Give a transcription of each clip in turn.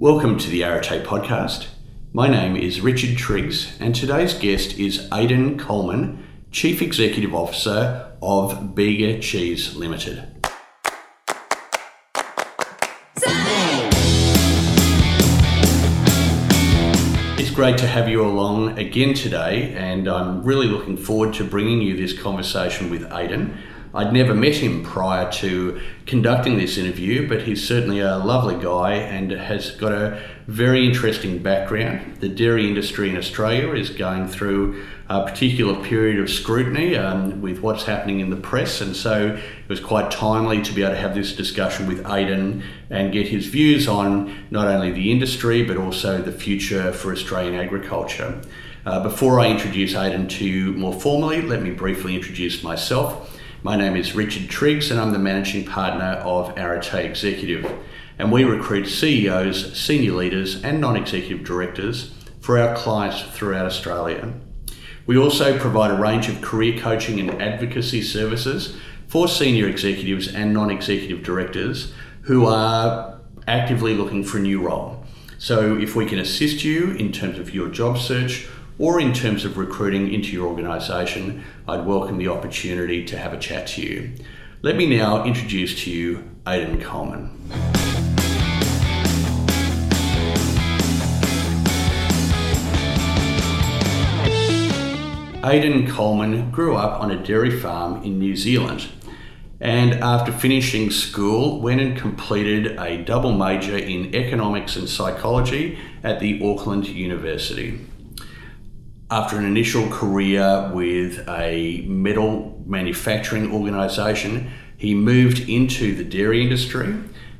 Welcome to the Arete podcast. My name is Richard Triggs, and today's guest is Aidan Coleman, Chief Executive Officer of Bega Cheese Limited. It's great to have you along again today, and I'm really looking forward to bringing you this conversation with Aidan. I'd never met him prior to conducting this interview, but he's certainly a lovely guy and has got a very interesting background. The dairy industry in Australia is going through a particular period of scrutiny um, with what's happening in the press, and so it was quite timely to be able to have this discussion with Aidan and get his views on not only the industry but also the future for Australian agriculture. Uh, before I introduce Aidan to you more formally, let me briefly introduce myself. My name is Richard Triggs, and I'm the managing partner of Arete Executive. And we recruit CEOs, senior leaders, and non executive directors for our clients throughout Australia. We also provide a range of career coaching and advocacy services for senior executives and non executive directors who are actively looking for a new role. So, if we can assist you in terms of your job search or in terms of recruiting into your organisation, I'd welcome the opportunity to have a chat to you. Let me now introduce to you Aidan Coleman. Aidan Coleman grew up on a dairy farm in New Zealand and after finishing school went and completed a double major in economics and psychology at the Auckland University after an initial career with a metal manufacturing organisation, he moved into the dairy industry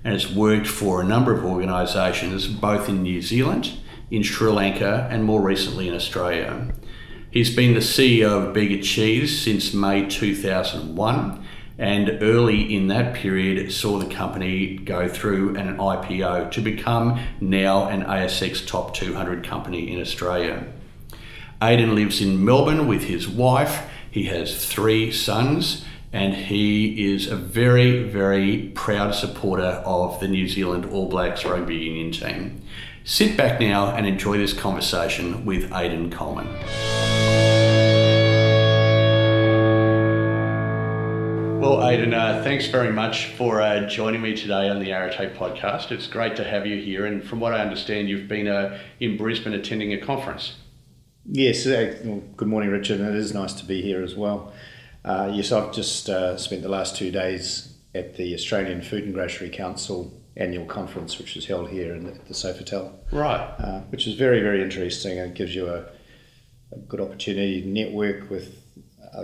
and has worked for a number of organisations both in New Zealand, in Sri Lanka, and more recently in Australia. He's been the CEO of Bega Cheese since May 2001 and early in that period saw the company go through an IPO to become now an ASX top 200 company in Australia. Aidan lives in Melbourne with his wife. He has three sons, and he is a very, very proud supporter of the New Zealand All Blacks rugby union team. Sit back now and enjoy this conversation with Aidan Coleman. Well, Aidan, uh, thanks very much for uh, joining me today on the Arete podcast. It's great to have you here, and from what I understand, you've been uh, in Brisbane attending a conference. Yes, uh, well, good morning, Richard, and it is nice to be here as well. Uh, yes, I've just uh, spent the last two days at the Australian Food and Grocery Council annual conference, which was held here in the, the Sofitel. Right. Uh, which is very, very interesting and gives you a, a good opportunity to network with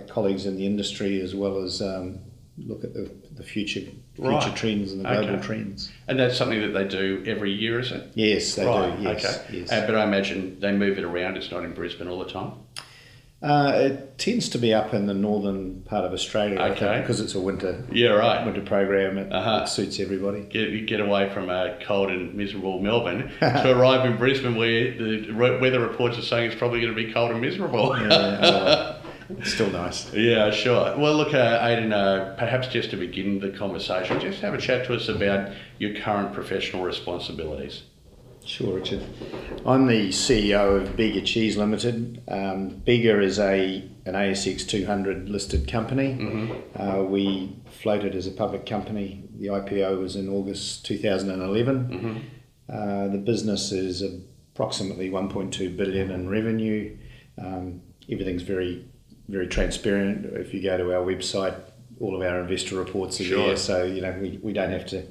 colleagues in the industry as well as um, look at the, the future future right. trends and the global okay. trends. And that's something that they do every year, is it? Yes, they right. do. Yes, okay. Yes. Uh, but I imagine they move it around. It's not in Brisbane all the time. Uh, it tends to be up in the northern part of Australia, okay. because it's a winter. Yeah, right. Winter program. It, uh-huh. it suits everybody. Get get away from a cold and miserable Melbourne to arrive in Brisbane, where the weather reports are saying it's probably going to be cold and miserable. yeah, still nice. Yeah, sure. Well, look, uh, Aidan, uh, perhaps just to begin the conversation, just have a chat to us about your current professional responsibilities. Sure, Richard. I'm the CEO of Bega Cheese Limited. Um, Bega is a an ASX 200 listed company. Mm-hmm. Uh, we floated as a public company. The IPO was in August 2011. Mm-hmm. Uh, the business is approximately 1.2 billion in revenue. Um, everything's very very transparent. If you go to our website, all of our investor reports are sure. there, so you know we, we don't have to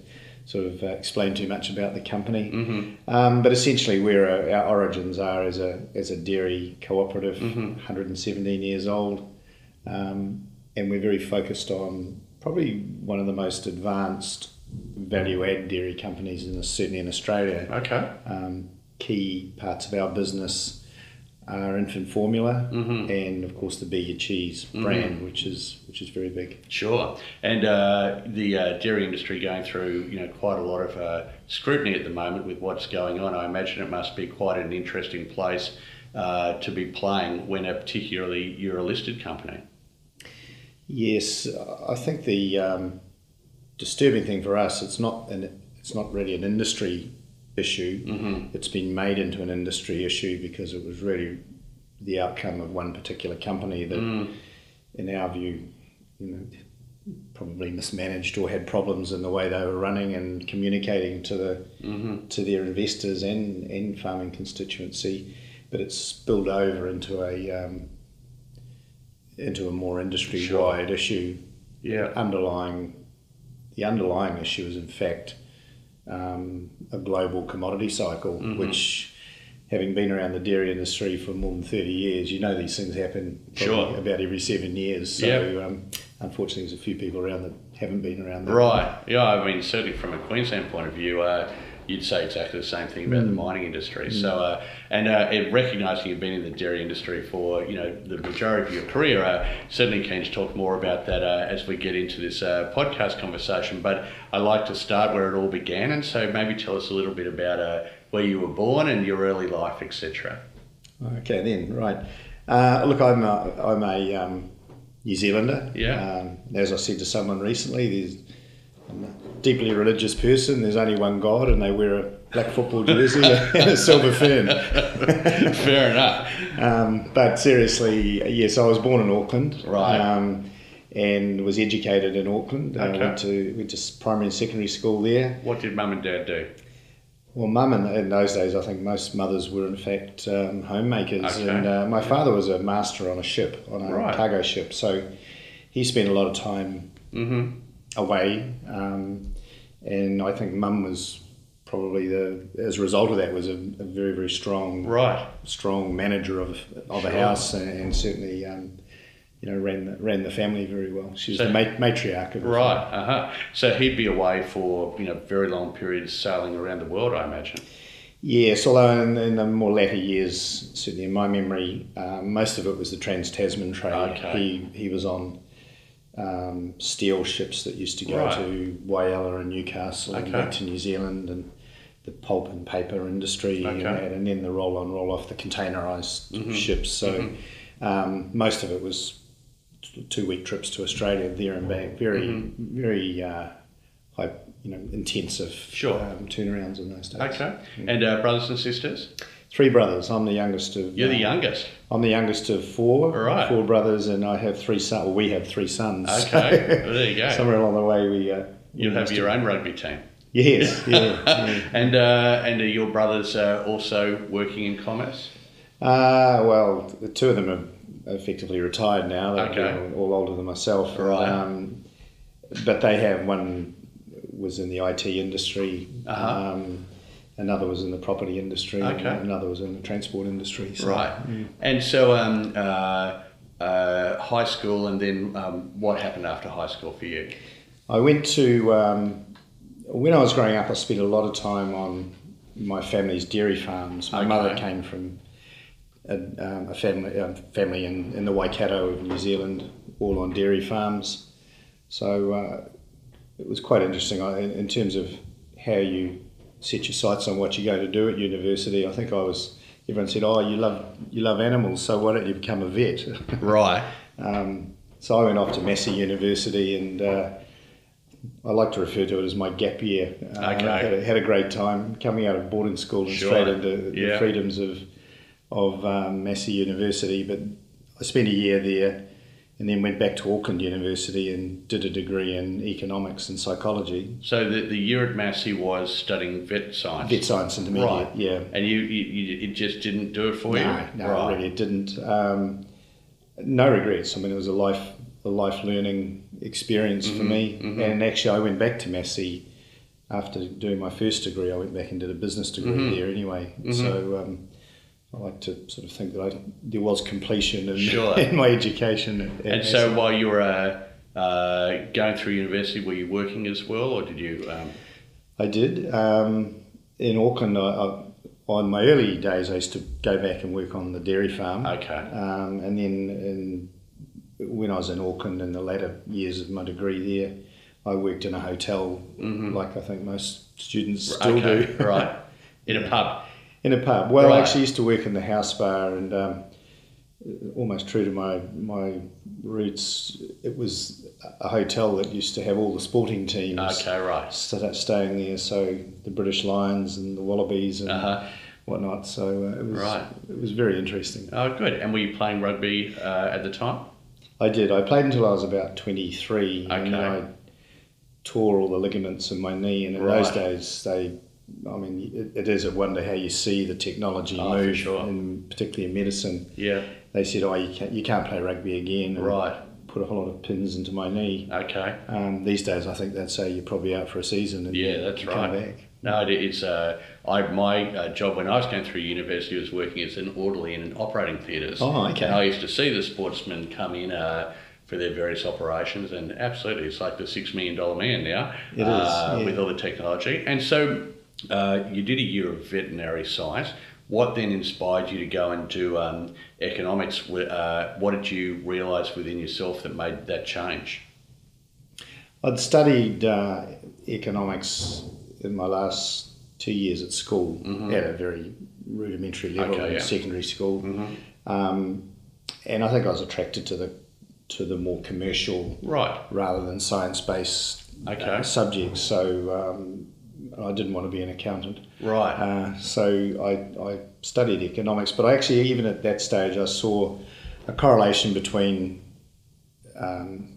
sort of uh, explain too much about the company. Mm-hmm. Um, but essentially, where our, our, origins are as a as a dairy cooperative, mm-hmm. 117 years old, um, and we're very focused on probably one of the most advanced value add dairy companies in certainly in Australia. Okay. Um, key parts of our business our infant formula, mm-hmm. and of course the Bega cheese mm-hmm. brand, mm-hmm. which is which is very big. Sure, and uh, the uh, dairy industry going through you know quite a lot of uh, scrutiny at the moment with what's going on. I imagine it must be quite an interesting place uh, to be playing when, a particularly you're a listed company. Yes, I think the um, disturbing thing for us it's not an it's not really an industry issue. Mm-hmm. It's been made into an industry issue because it was really the outcome of one particular company that, Mm. in our view, you know, probably mismanaged or had problems in the way they were running and communicating to the Mm-hmm. to their investors and, and farming constituency, but it's spilled over into a um, into a more industry wide issue. Yeah. Underlying the underlying issue is in fact um, a global commodity cycle, Mm-hmm. which having been around the dairy industry for more than 30 years, you know these things happen Sure. about every seven years. So Yeah. um, unfortunately, there's a few people around that haven't been around that. Right. Yeah. I mean, certainly from a Queensland point of view, uh, you'd say exactly the same thing about the mining industry. So, uh, and uh, and recognising you've been in the dairy industry for you know the majority of your career, uh, certainly keen to talk more about that uh, as we get into this uh, podcast conversation. But I like to start where it all began, and so maybe tell us a little bit about uh, where you were born and your early life, etc. Okay, then right. Uh, look, I'm a, I'm a um, New Zealander. Yeah. Um, as I said to someone recently, there's I'm a deeply religious person. There's only one God, and they wear a black football jersey and a silver fern. Fair enough. Um, but seriously, yes, I was born in Auckland. Right. Um, and was educated in Auckland. Okay. I went to went to primary and secondary school there. What did mum and dad do? Well, mum in, in those days, I think most mothers were in fact um, homemakers, Okay. and uh, my father was a master on a ship, on a Right. cargo ship. So he spent a lot of time Mm-hmm. away, um, and I think mum was probably the as a result of that was a, a very very strong Right. strong manager of of a house, and, and certainly. Um, you know, ran the, ran the family very well. She was So- the mat- matriarch of the Right. Uh huh. So he'd be away for you know very long periods, sailing around the world, I imagine. Yes, although in, in the more latter years, certainly in my memory, um, most of it was the Trans Tasman trade. Okay. He he was on um, steel ships that used to go Right. to Whyalla and Newcastle and back to New Zealand, and the pulp and paper industry, and, that, and then the roll on, roll off the containerised Mhm. ships. So Mm-hmm. um, most of it was two week trips to Australia, there and back. Very Mm-hmm. very uh, high, you know, intensive Sure. um, turnarounds in those days. Okay. And uh, brothers and sisters? Three brothers. I'm the youngest of. You're the youngest. I'm the youngest of four. Right. Four brothers, and I have three sons. Well, we have three sons. Okay. Well, there you go. Somewhere along the way, we. Uh, You'll have your own rugby team. Yes. Yeah. yeah. and uh, and are your brothers uh, also working in commerce? Uh, well, the two of them are effectively retired now. They're Okay. all older than myself. Right. Um, but they have one was in the IT industry. Uh-huh. Um, another was in the property industry. Okay. Another was in the transport industry. So, Right. And so, um, uh, uh, high school, and then um, what happened after high school for you? I went to um, when I was growing up. I spent a lot of time on my family's dairy farms. My Okay. mother came from a, um, a family a family in, in the Waikato of New Zealand, all on dairy farms. So uh, it was quite interesting I, in, in terms of how you set your sights on what you're going to do at university. I think I was. Everyone said, "Oh, you love you love animals, so why don't you become a vet?" Right. Um, so I went off to Massey University and uh, I like to refer to it as my gap year. Uh, Okay. I had a, had a great time coming out of boarding school and Sure. straight into Yeah. the freedoms of of um, Massey University. But I spent a year there and then went back to Auckland University and did a degree in economics and psychology. So the, the year at Massey was studying vet science. Vet science intermediate, Right. yeah. And you, you, it just didn't do it for you? No, no, right. really, it didn't. Um, no regrets. I mean, it was a life, a life learning experience for me. mhm. And actually, I went back to Massey after doing my first degree. I went back and did a business degree Mhm. there anyway. Mhm. So I I like to sort of think that I, there was completion in, Sure. in my education. At, at And so while you were uh, uh, going through university, were you working as well, or did you? Um, I did. Um, in Auckland, I, I, on my early days, I used to go back and work on the dairy farm. okay. Um, and then in, when I was in Auckland in the latter years of my degree there, I worked in a hotel, Mhm. like I think most students still okay. do. right. In a pub. In a pub. Well, I actually used to work in the house bar, and um, almost true to my my roots. It was a hotel that used to have all the sporting teams. Okay, right. st- staying there. So the British Lions and the Wallabies and Uh-huh. whatnot. So uh, it was Right. it was very interesting. Oh, good. And were you playing rugby uh, at the time? I did. I played until I was about twenty three, and then I tore all the ligaments in my knee. And in those days, they. I mean, it, it is a wonder how you see the technology Oh, move, sure. in, particularly in medicine. Yeah. They said, "Oh, you can't, you can't play rugby again." And Right. Put a whole lot of pins into my knee. Okay. Um, these days, I think they'd say you're probably out for a season. And Yeah, that's right. back. No, it- it's uh, I my uh, job when I was going through university was working as an orderly in an operating theatres. Oh, okay. And I used to see the sportsmen come in uh, for their various operations, and absolutely, it's like the six million dollar man now. It is, uh, yeah. with all the technology. And so, uh, you did a year of veterinary science. What then inspired you to go into um, economics? Uh, what did you realise within yourself that made that change? I'd studied uh, economics in my last two years at school at a very rudimentary level Mm-hmm. Okay, in yeah. Mm-hmm. secondary school, um, and I think I was attracted to the to the more commercial Right. rather than science based Okay. subjects. So um, I didn't want to be an accountant. Right. Uh, so I, I studied economics, but I actually, even at that stage, I saw a correlation between um,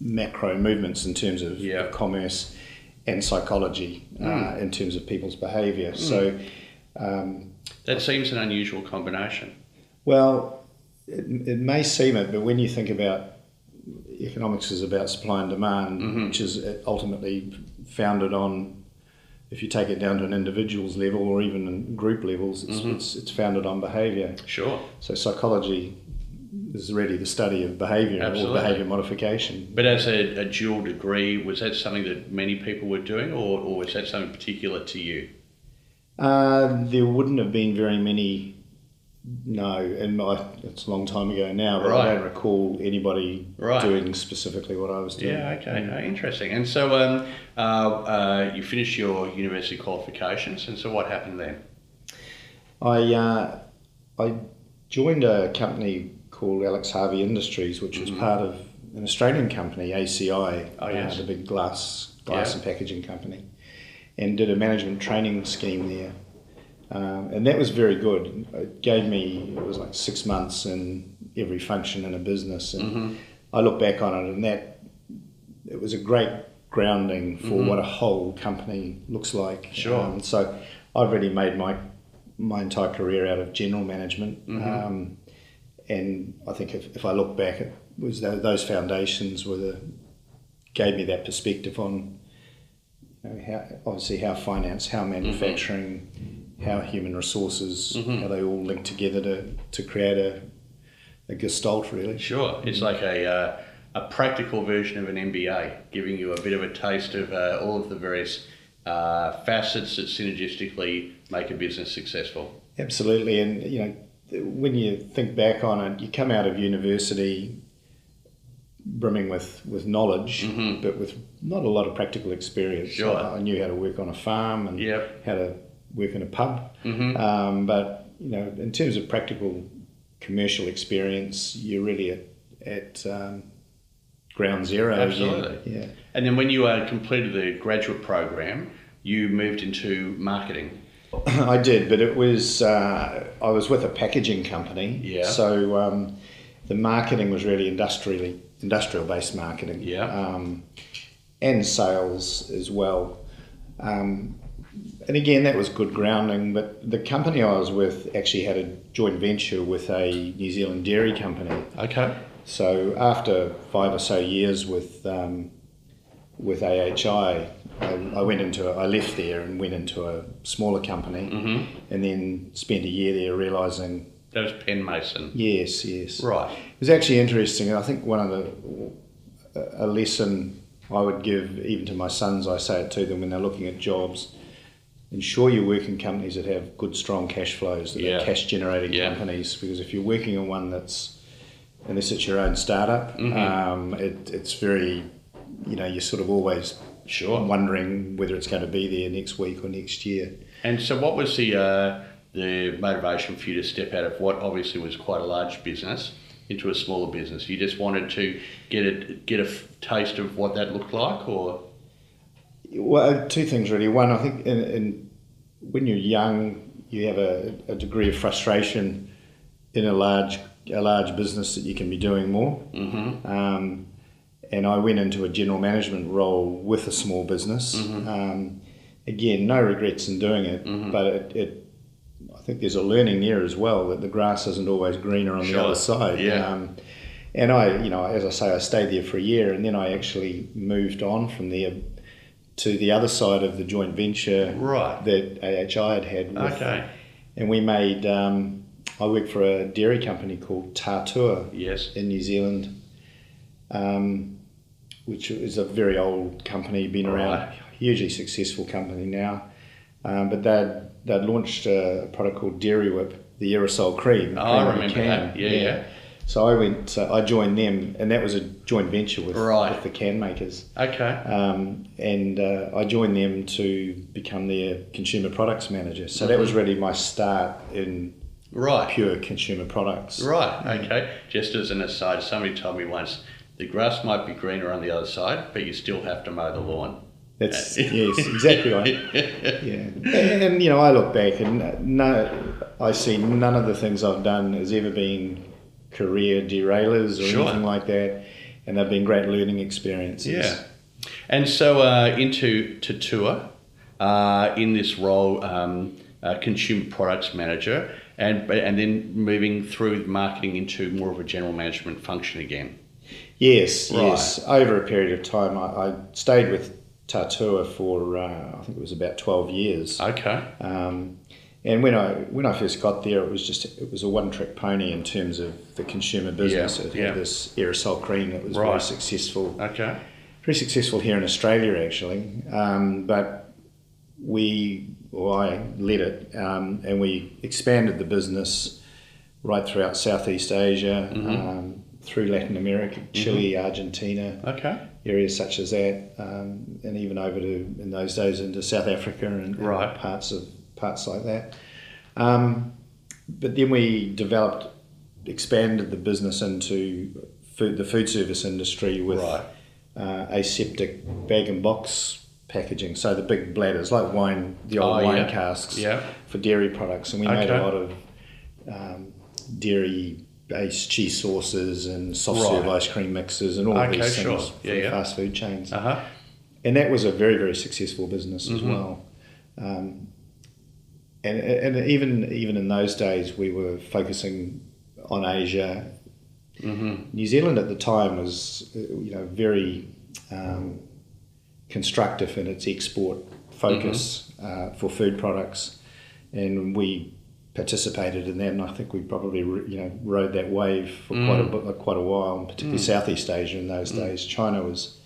macro movements in terms of Yeah. commerce and psychology uh, in terms of people's behaviour. So, um, that seems an unusual combination. well, it, it may seem it, but when you think about economics is about supply and demand, which is ultimately founded on, if you take it down to an individual's level or even in group levels, it's, it's, it's founded on behaviour. Sure. So psychology is really the study of behaviour or behaviour modification. But as a, a dual degree, was that something that many people were doing, or, or was that something particular to you? Uh, there wouldn't have been very many. No, and my, it's a long time ago now, but Right. I don't recall anybody Right. doing specifically what I was doing. Yeah, okay, no, interesting. And so um, uh, uh, you finished your university qualifications, and so what happened then? I uh, I joined a company called Alex Harvey Industries, which was part of an Australian company, ACI, Mm-hmm. Oh, yes. uh, the big glass glass Yeah. and packaging company, and did a management training scheme there. Um, and that was very good. It gave me it was like six months in every function in a business, and Mm-hmm. I look back on it, and that it was a great grounding for what a whole company looks like. Mm-hmm. Sure. Um, so I've really made my my entire career out of general management, Mm-hmm. um, and I think if, if I look back, it was tho- those foundations were the gave me that perspective on you know, how obviously how finance, how manufacturing, how human resources, how they all link together to, to create a a gestalt really. Sure, it's like a uh, a practical version of an MBA, giving you a bit of a taste of uh, all of the various uh, facets that synergistically make a business successful. Absolutely, and you know, when you think back on it, you come out of university brimming with with knowledge, but with not a lot of practical experience. Mm-hmm. Sure. I, I knew how to work on a farm and Yep. how to work in a pub, Mhm. um, but you know, in terms of practical commercial experience, you're really at at um, ground zero. Absolutely. yeah. And then when you uh, completed the graduate program, you moved into marketing. I did, but it was uh, I was with a packaging company. Yeah. So um, the marketing was really industrially industrial based marketing. Yeah. Um, and sales as well. Um, and again, that was good grounding. But the company I was with actually had a joint venture with a New Zealand dairy company. Okay. So after five or so years with um, with AHI, I, I went into a, I left there and went into a smaller company, and then spent a year there, realizing That was Penn Mason. yes, yes, Right. It was actually interesting. I think one of the a lesson I would give even to my sons, I say it to them when they're looking at jobs. Ensure you work in companies that have good, strong cash flows, that Yeah. are cash generating Yeah. companies. Because if you're working in one that's, unless it's your own startup, Mm-hmm. um, it, it's very, you know, you're sort of always Sure. wondering whether it's going to be there next week or next year. And so, what was the uh, the motivation for you to step out of what obviously was quite a large business into a smaller business? You just wanted to get a get a f- taste of what that looked like, or Well, two things really. One, I think in, in, when you're young, you have a, a degree of frustration in a large a large business that you can be doing more. mm-hmm. Um, and I went into a general management role with a small business. Um, again, no regrets in doing it, but it, it, I think there's a learning there as well that the grass isn't always greener on the other side. Yeah. Um, and I, you know, as I say, I stayed there for a year, and then I actually moved on from there to the other side of the joint venture right? that AHI had had. With, Okay, And we made. Um, I worked for a dairy company called Tatua yes, in New Zealand, um, which is a very old company, been around, Right. hugely successful company now. Um, but they'd, they'd launched a product called Dairy Whip, the aerosol cream. Oh, I remember that. Yeah, yeah. So I went, uh, I joined them, and that was a joint venture with, Right. with the can makers. okay, Um, and uh, I joined them to become their consumer products manager. So that was Mm-hmm. really my start in right, pure consumer products. right, okay. Just as an aside, somebody told me once the grass might be greener on the other side, but you still have to mow the lawn. That's yes, exactly right. Yeah, and, and, you know, I look back and no, I see none of the things I've done has ever been career derailers or Sure. anything like that, and they've been great learning experiences. Yeah. And so uh, into Tatua uh, in this role, um, uh, consumer products manager, and and then moving through marketing into more of a general management function again. Yes, Right. yes. Over a period of time, I, I stayed with Tatua for uh, I think it was about twelve years. Okay. Um, and when I when I first got there, it was just it was a one trick pony in terms of the consumer business. Yeah, it yeah. had this aerosol cream that was very successful. Okay. very successful here in Australia actually, um, but we, well, I led it, um, and we expanded the business right throughout Southeast Asia, um, through Latin America, Chile, Argentina, Okay. areas such as that, um, and even over to in those days into South Africa and, and Right. parts of parts like that. Um, but then we developed, expanded the business into food, the food service industry with Right. uh, aseptic bag and box packaging. So the big bladders, like wine, the old Oh, wine yeah. casks Yeah. for dairy products, and we made a lot of um, dairy-based cheese sauces and soft serve ice cream mixes and all Okay, these sure. things Yeah, for yeah. fast food chains. Uh huh. And that was a very very successful business as Mhm. well. Um, and, and even even in those days, we were focusing on Asia Mm-hmm. New Zealand at the time was, uh, you know, very um, constructive in its export focus uh, for food products, and we participated in that. And I think we probably, you know, rode that wave for quite a Mm. quite a while, particularly Southeast Asia in those days. China was.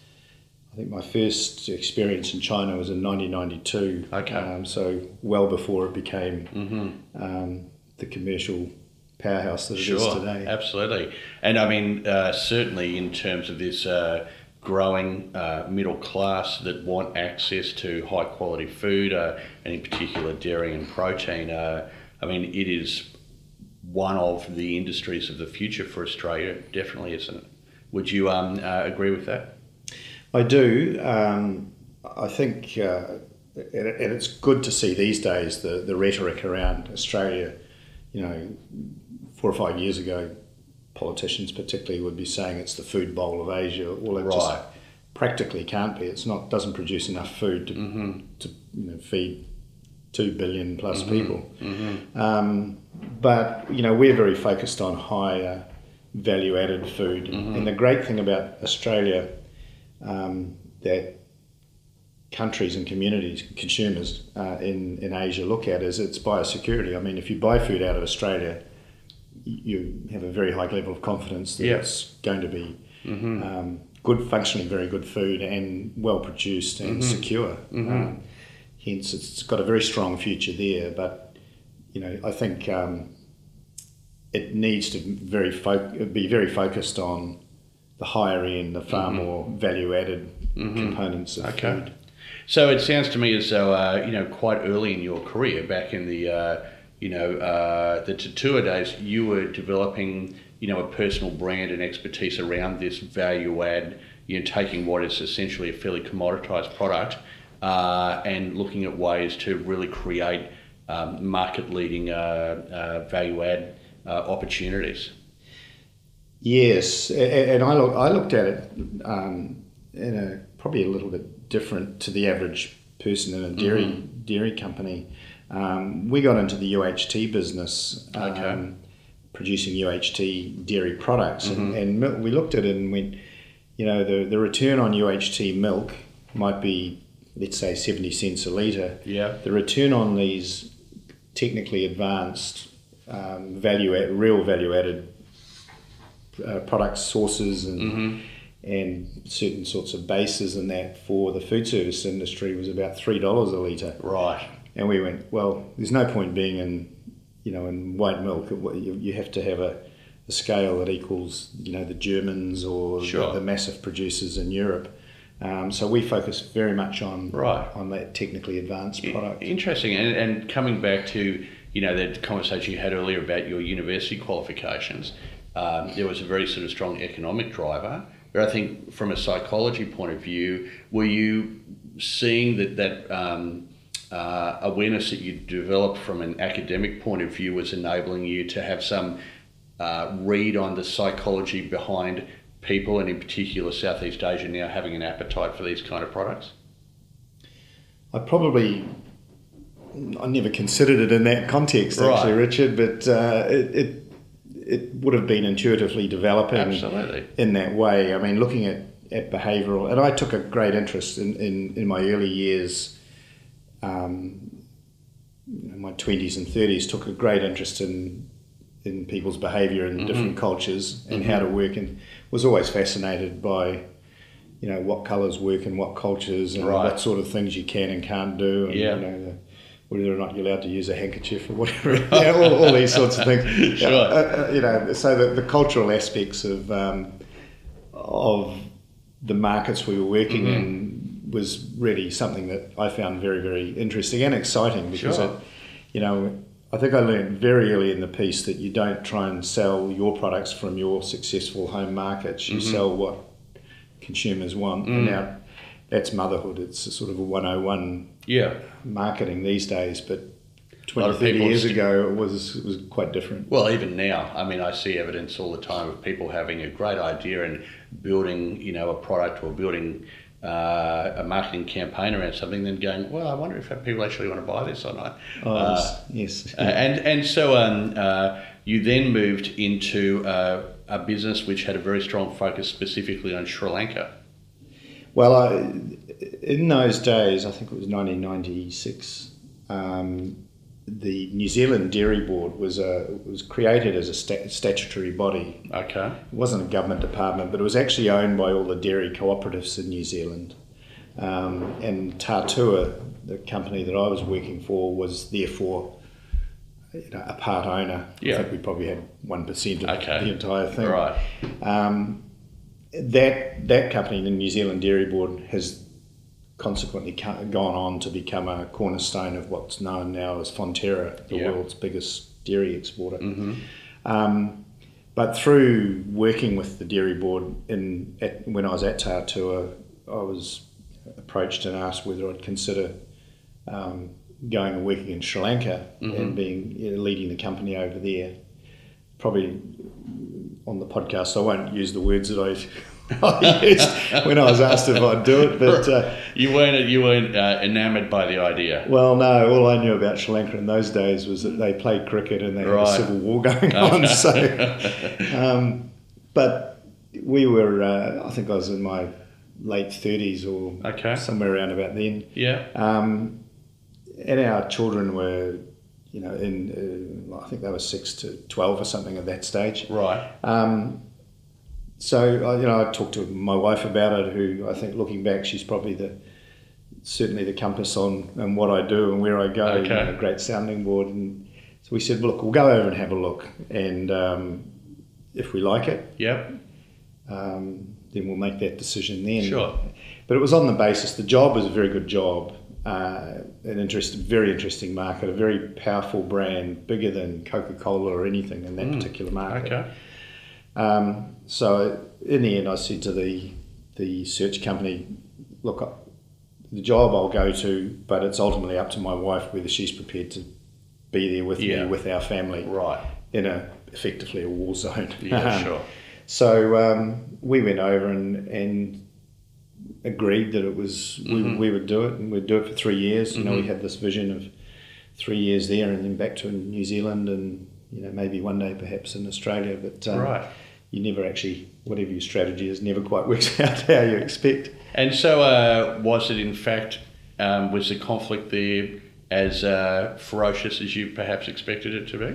I think my first experience in China was in 1992. Okay. Um, so well before it became Mm-hmm. um, the commercial powerhouse that it is Sure, today. absolutely. And I mean, uh, certainly in terms of this uh, growing uh, middle class that want access to high quality food, uh, and in particular dairy and protein, uh, I mean, it is one of the industries of the future for Australia, definitely, isn't it? Would you um, uh, agree with that? I do. Um, I think, uh, and, and it's good to see these days the, the rhetoric around Australia. You know, four or five years ago, politicians particularly would be saying it's the food bowl of Asia. Well, it just practically can't be. It's not doesn't produce enough food to, Mm-hmm. to you know, feed two billion plus people. Mm-hmm. Um, but you know, we're very focused on higher value added food, Mm-hmm. and the great thing about Australia um, that countries and communities, consumers uh, in in Asia look at is its biosecurity. I mean, if you buy food out of Australia, you have a very high level of confidence that Yeah. it's going to be. Mm-hmm. Um, good, functionally very good food and well produced and Mm-hmm. secure. Um, hence, it's got a very strong future there. But you know, I think um, it needs to very fo- be very focused on the higher end, the far more value added components of Mm-hmm. Okay. food. So it sounds to me as though uh, you know quite early in your career, back in the uh, you know, uh, the Tatua days, you were developing, you know, a personal brand and expertise around this value add, you know, taking what is essentially a fairly commoditized product uh, and looking at ways to really create um, market leading uh, uh, value add uh, opportunities. Yes, and I, look, I looked at it um, in a probably a little bit different to the average person in a dairy mm-hmm. dairy company. Um, we got into the UHT business, okay. um, producing UHT dairy products, mm-hmm. and, and, we looked at it and went, you know, the, the return on UHT milk might be, let's say, 70 cents a litre. Yeah. The return on these technically advanced, um, value add, real value added uh, product sources and mm-hmm. and certain sorts of bases and that for the food service industry was about three dollars a litre. Right. And we went, well, there's no point being in, you know, in white milk. You, you have to have a, a scale that equals, you know, the Germans or sure. the, the, massive producers in Europe. Um, so we focus very much on right. on that technically advanced product. Interesting, and, and coming back to you know the conversation you had earlier about your university qualifications, um, there was a very sort of strong economic driver. But I think from a psychology point of view, were you seeing that that um, uh, awareness that you developed from an academic point of view was enabling you to have some uh, read on the psychology behind people, and in particular Southeast Asia now having an appetite for these kind of products? I probably I never considered it in that context, actually, right. Richard. But uh, it, it, it would have been intuitively developing Absolutely. in that way. I mean, looking at, at behavioural, and I took a great interest in, in, in my early years um, my 20s and 30s, took a great interest in in people's behaviour in mm-hmm. different cultures and mm-hmm. how to work, and was always fascinated by you know what colours work in what cultures and right. what sort of things you can and can't do, and yeah. you know the, whether or not you're allowed to use a handkerchief or whatever, all, all, these sorts of things. sure. Uh, uh, you know, so the, the cultural aspects of um, of the markets we were working mm-hmm. in was really something that I found very, very interesting and exciting because sure. it, you know, I think I learned very early in the piece that you don't try and sell your products from your successful home markets. You mm-hmm. sell what consumers want. Mm. And now that's motherhood. It's a sort of a 101 yeah. marketing these days, but 20, 30 years ago it was, it was quite different. Well, even now, I mean, I see evidence all the time of people having a great idea and building, you know, a product or building uh, a marketing campaign around something, then going, well, I wonder if people actually want to buy this or not. Oh, uh, yes. And and so um, uh, you then moved into uh, a business which had a very strong focus specifically on Sri Lanka. Well, I, in those days, I think it was 1996. Um, the New Zealand Dairy Board was a was created as a statutory body. Okay. It wasn't a government department, but it was actually owned by all the dairy cooperatives in New Zealand. Um, and Tatua, the company that I was working for, was therefore you know, a part owner. Yeah. I think we probably had one percent of okay. the entire thing. Right. Um, that that company, the New Zealand Dairy Board, has consequently gone on to become a cornerstone of what's known now as Fonterra, the world's biggest dairy exporter. Mm-hmm. Um, but through working with the dairy board in at, when I was at Tatua, I was approached and asked whether I'd consider um, going and working in Sri Lanka mm-hmm. and being you know, leading the company over there. Probably on the podcast, I won't use the words that I I used when I was asked if I'd do it. But uh, you weren't you weren't uh, enamoured by the idea. Well, no. All I knew about Sri Lanka in those days was that they played cricket and they right. had a civil war going on. So, um, but we were. Uh, I think I was in my late thirties or okay. somewhere around about then. Yeah. Um, and our children were you know, in uh, I think they were six to twelve or something at that stage. Right. Um, so you know, I talked to my wife about it. Who I think, looking back, she's probably the certainly the compass on and what I do and where I go. Okay. You know, a great sounding board. And so we said, look, we'll go over and have a look, and um, if we like it, yep. Um, then we'll make that decision then. Sure. But it was on the basis the job was a very good job. Uh, an interest, very interesting market, a very powerful brand, bigger than Coca Cola or anything in that Mm. particular market. Okay. Um, so in the end, I said to the the search company, "Look, the job I'll go to, but it's ultimately up to my wife whether she's prepared to be there with Yeah. me, with our family, Right. in a effectively a war zone." Yeah, sure. So um, we went over and, and agreed that it was Mhm. we, we would do it and we'd do it for three years. You know, we Mhm. had this vision of three years there and then back to New Zealand and you know maybe one day perhaps in Australia. But um, Right. you never actually whatever your strategy is never quite works out how you expect. And so, uh, was it in fact, um, was the conflict there as uh, ferocious as you perhaps expected it to be?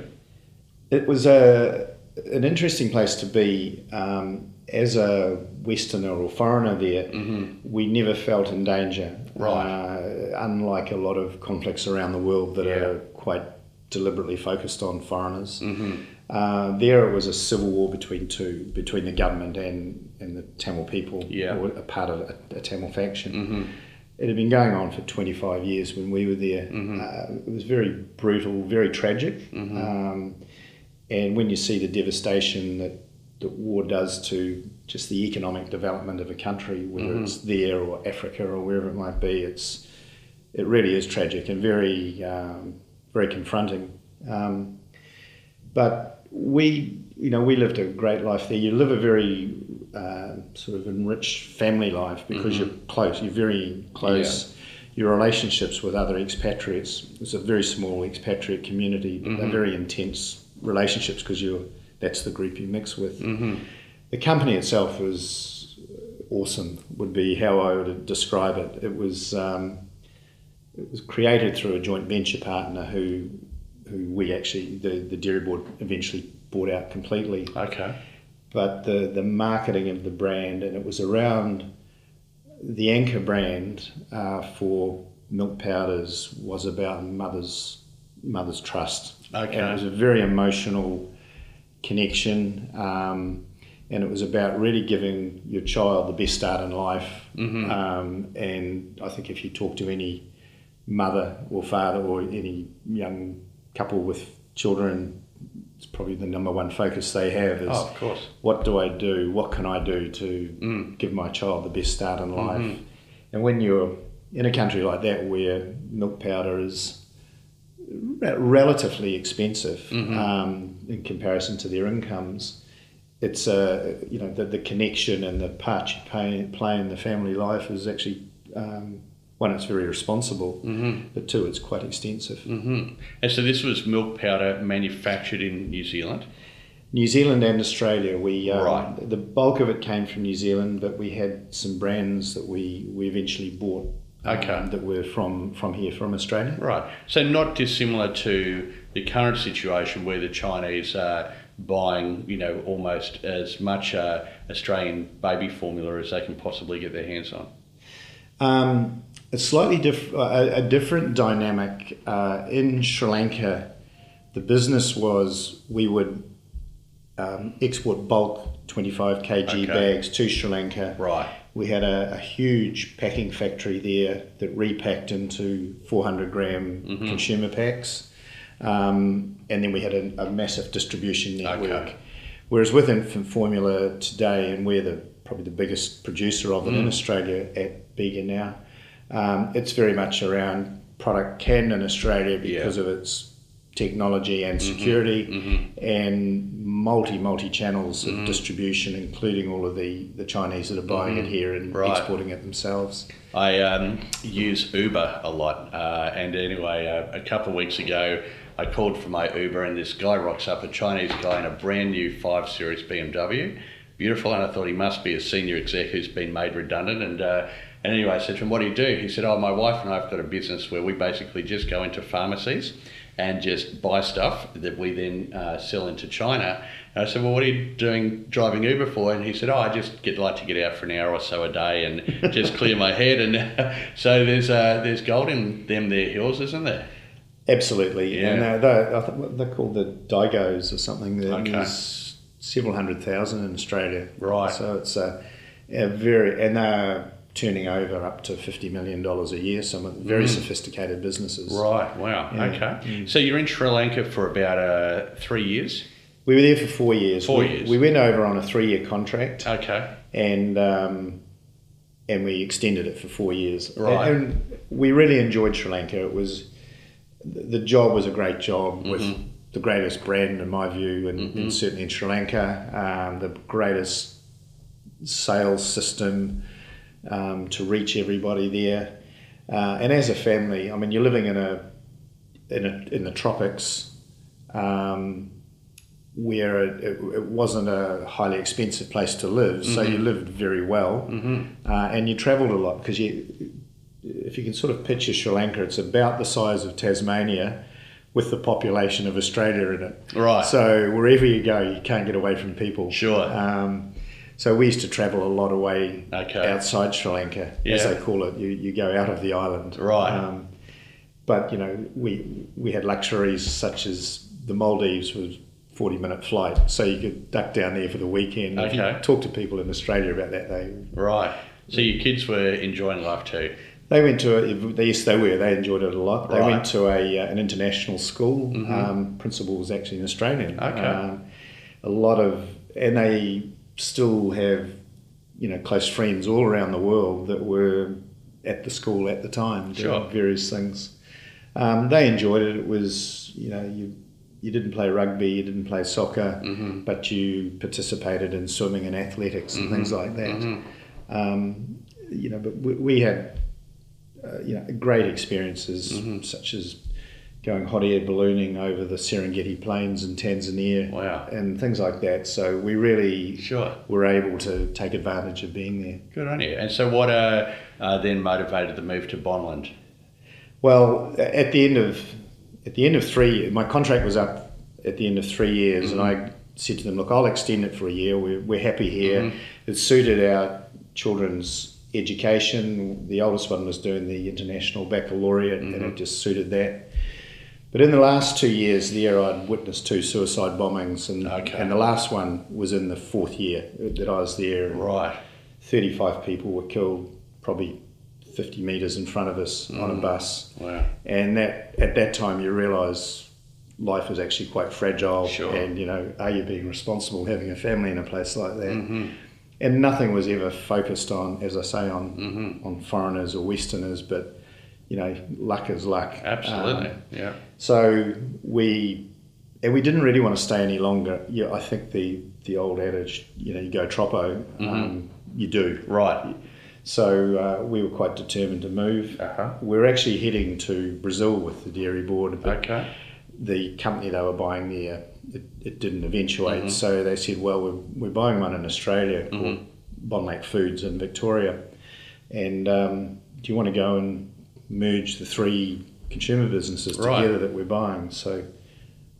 It was a an interesting place to be. Um, as a Westerner or foreigner there, Mm-hmm. we never felt in danger. Right. Uh, unlike a lot of conflicts around the world that Yeah. are quite deliberately focused on foreigners. Mm-hmm. Uh, there it was a civil war between two, between the government and, and the Tamil people, Yeah. or a part of a, a Tamil faction. Mm-hmm. It had been going on for 25 years when we were there. Mhm. Uh, it was very brutal, very tragic. Mhm. Um, and when you see the devastation that, that war does to just the economic development of a country, whether Mhm. it's there or Africa or wherever it might be, it's it really is tragic and very um, very confronting. Um, but we, you know, we lived a great life there. You live a very uh, sort of enriched family life because Mhm. you're close. You're very close. Your relationships with other expatriates. It's a very small expatriate community, but they're Mhm. very intense relationships because you're that's the group you mix with. Mm-hmm. The company itself was awesome. Would be how I would describe it. It was um, it was created through a joint venture partner who who we actually the, the dairy board eventually bought out completely. Okay. But the the marketing of the brand and it was around the anchor brand uh, for milk powders was about mother's mother's trust. Okay. And it was a very emotional connection. Um, and it was about really giving your child the best start in life. Mhm. Um, and I think if you talk to any mother or father or any young couple with children, it's probably the number one focus they have is Oh, of course. what do I do? What can I do to Mm. give my child the best start in life? Mhm. And when you're in a country like that where milk powder is re- relatively expensive Mhm. um, in comparison to their incomes, it's a you know the, the connection and the part you play, play in the family life is actually um, one it's very responsible, Mm-hmm. but two it's quite extensive. Mm-hmm. And so this was milk powder manufactured in New Zealand. New Zealand and Australia, we um, Right. the bulk of it came from New Zealand, but we had some brands that we, we eventually bought um, Okay. that were from, from here, from Australia. Right. So not dissimilar to the current situation where the Chinese are buying, you know, almost as much uh, Australian baby formula as they can possibly get their hands on. Um, a slightly diff- a, a different dynamic uh, in Sri Lanka. The business was we would um, export bulk 25 kg Okay. bags to Sri Lanka. Right. We had a, a huge packing factory there that repacked into 400 gram Mhm. consumer packs. Um, and then we had a, a massive distribution network. Okay. Whereas with infant formula today, and we're the, probably the biggest producer of it in Mm. Australia at Bega now, um, it's very much around product canned in Australia because Yeah. of its technology and Mhm, security mhm. and multi multi channels of Mhm. distribution, including all of the, the Chinese that are buying it Mhm. here and Right. exporting it themselves. I um, use Uber a lot, uh, and anyway, uh, a couple of weeks ago, I called for my Uber, and this guy rocks up, a Chinese guy in a brand new 5 Series BMW. Beautiful, and I thought he must be a senior exec who's been made redundant. And, uh, and anyway, I said to him, What do you do? He said, Oh, my wife and I have got a business where we basically just go into pharmacies and just buy stuff that we then uh, sell into China. And I said, Well, what are you doing driving Uber for? And he said, Oh, I just get like to get out for an hour or so a day and just clear my head. And so there's uh, there's gold in them there hills, isn't there? Absolutely, Yeah. and uh, they're, they're called the Daigous or something. There's Okay. several hundred thousand in Australia. Right. So it's a, a very and they're turning over up to fifty million dollars a year. Some very sophisticated businesses. Right. Wow. Yeah. Okay. So you're in Sri Lanka for about uh, three years. We were there for four years. Four we, years. We went over on a three-year contract, Okay. and um, and we extended it for four years. Right. And we really enjoyed Sri Lanka. It was the job was a great job with Mm-hmm. the greatest brand in my view, and, and certainly in Sri Lanka, um, the greatest sales system um, to reach everybody there. Uh, and as a family, I mean, you're living in a in a, in the tropics. Um, where it, it, wasn't a highly expensive place to live, so you lived very well, uh, and you travelled a lot because you, if you can sort of picture Sri Lanka, it's about the size of Tasmania, with the population of Australia in it. Right. So wherever you go, you can't get away from people. Sure. Um, so we used to travel a lot away Okay. outside Sri Lanka, as they call it. You, you go out of the island. Right. Um, but you know, we we had luxuries such as the Maldives was forty minute flight, so you could duck down there for the weekend. Okay. talk to people in Australia about that, they Right. So your kids were enjoying life too. they went to a, yes they were they enjoyed it a lot. They Right. went to a uh, an international school. Um, principal was actually an Australian. Okay. Um, a lot of and they still have you know close friends all around the world that were at the school at the time doing Sure. various things. Um, they enjoyed it. It was you know you you didn't play rugby, you didn't play soccer, Mm-hmm. but you participated in swimming and athletics and things like that. Mm-hmm. Um, you know, but we, we had uh, you know great experiences Mm-hmm. such as going hot air ballooning over the Serengeti Plains in Tanzania Wow. and things like that. So we really Sure. were able to take advantage of being there. Good on you. And so what uh, uh, then motivated the move to Bonlac? Well, at the end of at the end of three, my contract was up at the end of three years, and I said to them, "Look, I'll extend it for a year. We're, we're happy here. It suited our children's education. The oldest one was doing the international baccalaureate, and it just suited that." But in the last two years there, I'd witnessed two suicide bombings, and, Okay. and the last one was in the fourth year that I was there. Right. 35 people were killed, probably 50 metres in front of us on a bus. Wow. And that at that time you realise life is actually quite fragile. Sure. And you know, are you being responsible having a family in a place like that? Mm-hmm. And nothing was ever focused on, as I say, on Mm-hmm. on foreigners or Westerners, but you know, luck is luck. Absolutely. Um, yeah. so we and we didn't really want to stay any longer. Yeah, I think the the old adage, you know, you go troppo, Mm-hmm. um, you do. Right. So uh, we were quite determined to move. Uh-huh. We're actually heading to Brazil with the dairy board, but Okay. the company they were buying there, it, it didn't eventuate. Mm-hmm. So they said, well, we're, we're buying one in Australia called Bonlac Foods in Victoria. And um, do you want to go and merge the three consumer businesses Right. together that we're buying? So I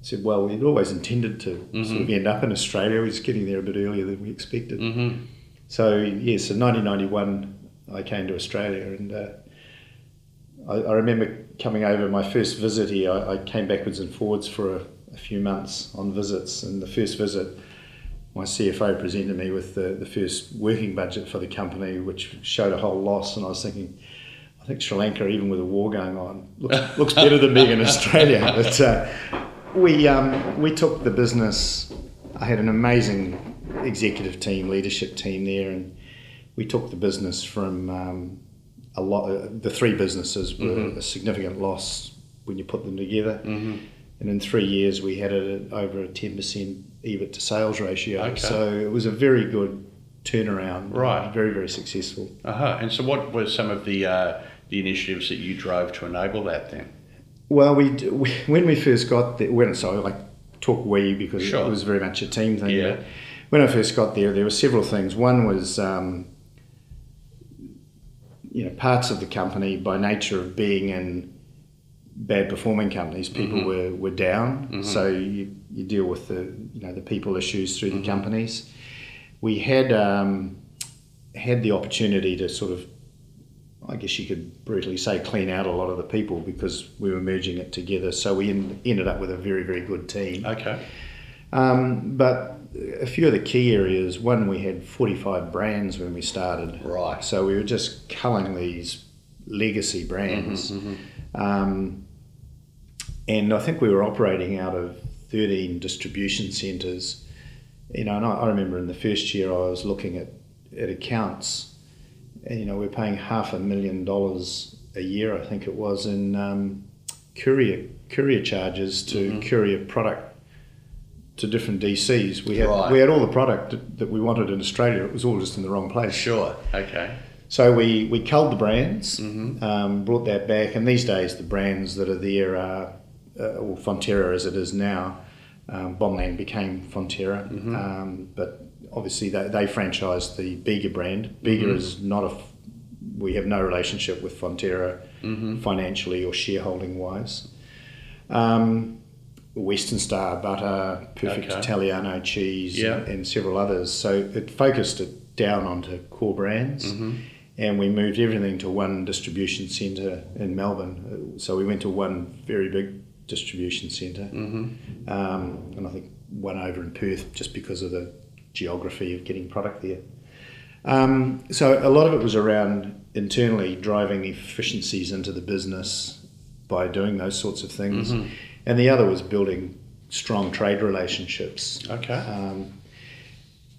said, well, we'd always intended to Mm-hmm. sort of end up in Australia. We was getting there a bit earlier than we expected. Mm-hmm. So yes, in 1991, I came to Australia, and uh, I, I remember coming over my first visit here. I, I came backwards and forwards for a, a few months on visits, and the first visit, my CFO presented me with the, the first working budget for the company, which showed a whole loss, and I was thinking. I think Sri Lanka, even with a war going on, looks, looks better than being in Australia. But uh, we um, we took the business. I had an amazing executive team, leadership team there, and we took the business from um, a lot. Uh, the three businesses were a significant loss when you put them together, and in three years we had it at over a ten percent EBIT to sales ratio. Okay. So it was a very good turnaround. Right. Very very successful. Uh-huh. And so what were some of the uh, the initiatives that you drove to enable that then? Well, we, we when we first got there, when so like talk we because Sure. it was very much a team thing. Yeah. When I first got there, there were several things. One was, um, you know, parts of the company by nature of being in bad performing companies, people were, were down. So you, you deal with the you know the people issues through the companies. We had um, had the opportunity to sort of I guess you could brutally say clean out a lot of the people because we were merging it together. So we en- ended up with a very, very good team. Okay. Um, but a few of the key areas. One, we had forty-five brands when we started. Right. So we were just culling these legacy brands. Um, and I think we were operating out of 13 distribution centres. You know, and I, I remember in the first year I was looking at, at accounts, you know, we're paying half a million dollars a year, I think it was, in um, courier courier charges to courier product to different DCs. We had Right. we had all the product that, we wanted in Australia. It was all just in the wrong place. Sure. Okay. So we, we culled the brands, um, brought that back, and these days the brands that are there are, uh, or Fonterra as it is now, um, Bonlac became Fonterra, um, but obviously they, they franchised the Bega brand. Bega is not a, we have no relationship with Fonterra financially or shareholding wise. Um, Western Star butter, Perfect Okay. Italiano cheese, Yeah. and, and several others. So it focused it down onto core brands, Mm-hmm. and we moved everything to one distribution centre in Melbourne. So we went to one very big distribution center Mm-hmm. um, and I think one over in Perth just because of the geography of getting product there. Um, so a lot of it was around internally driving efficiencies into the business by doing those sorts of things, Mm-hmm. and the other was building strong trade relationships. Okay. Um,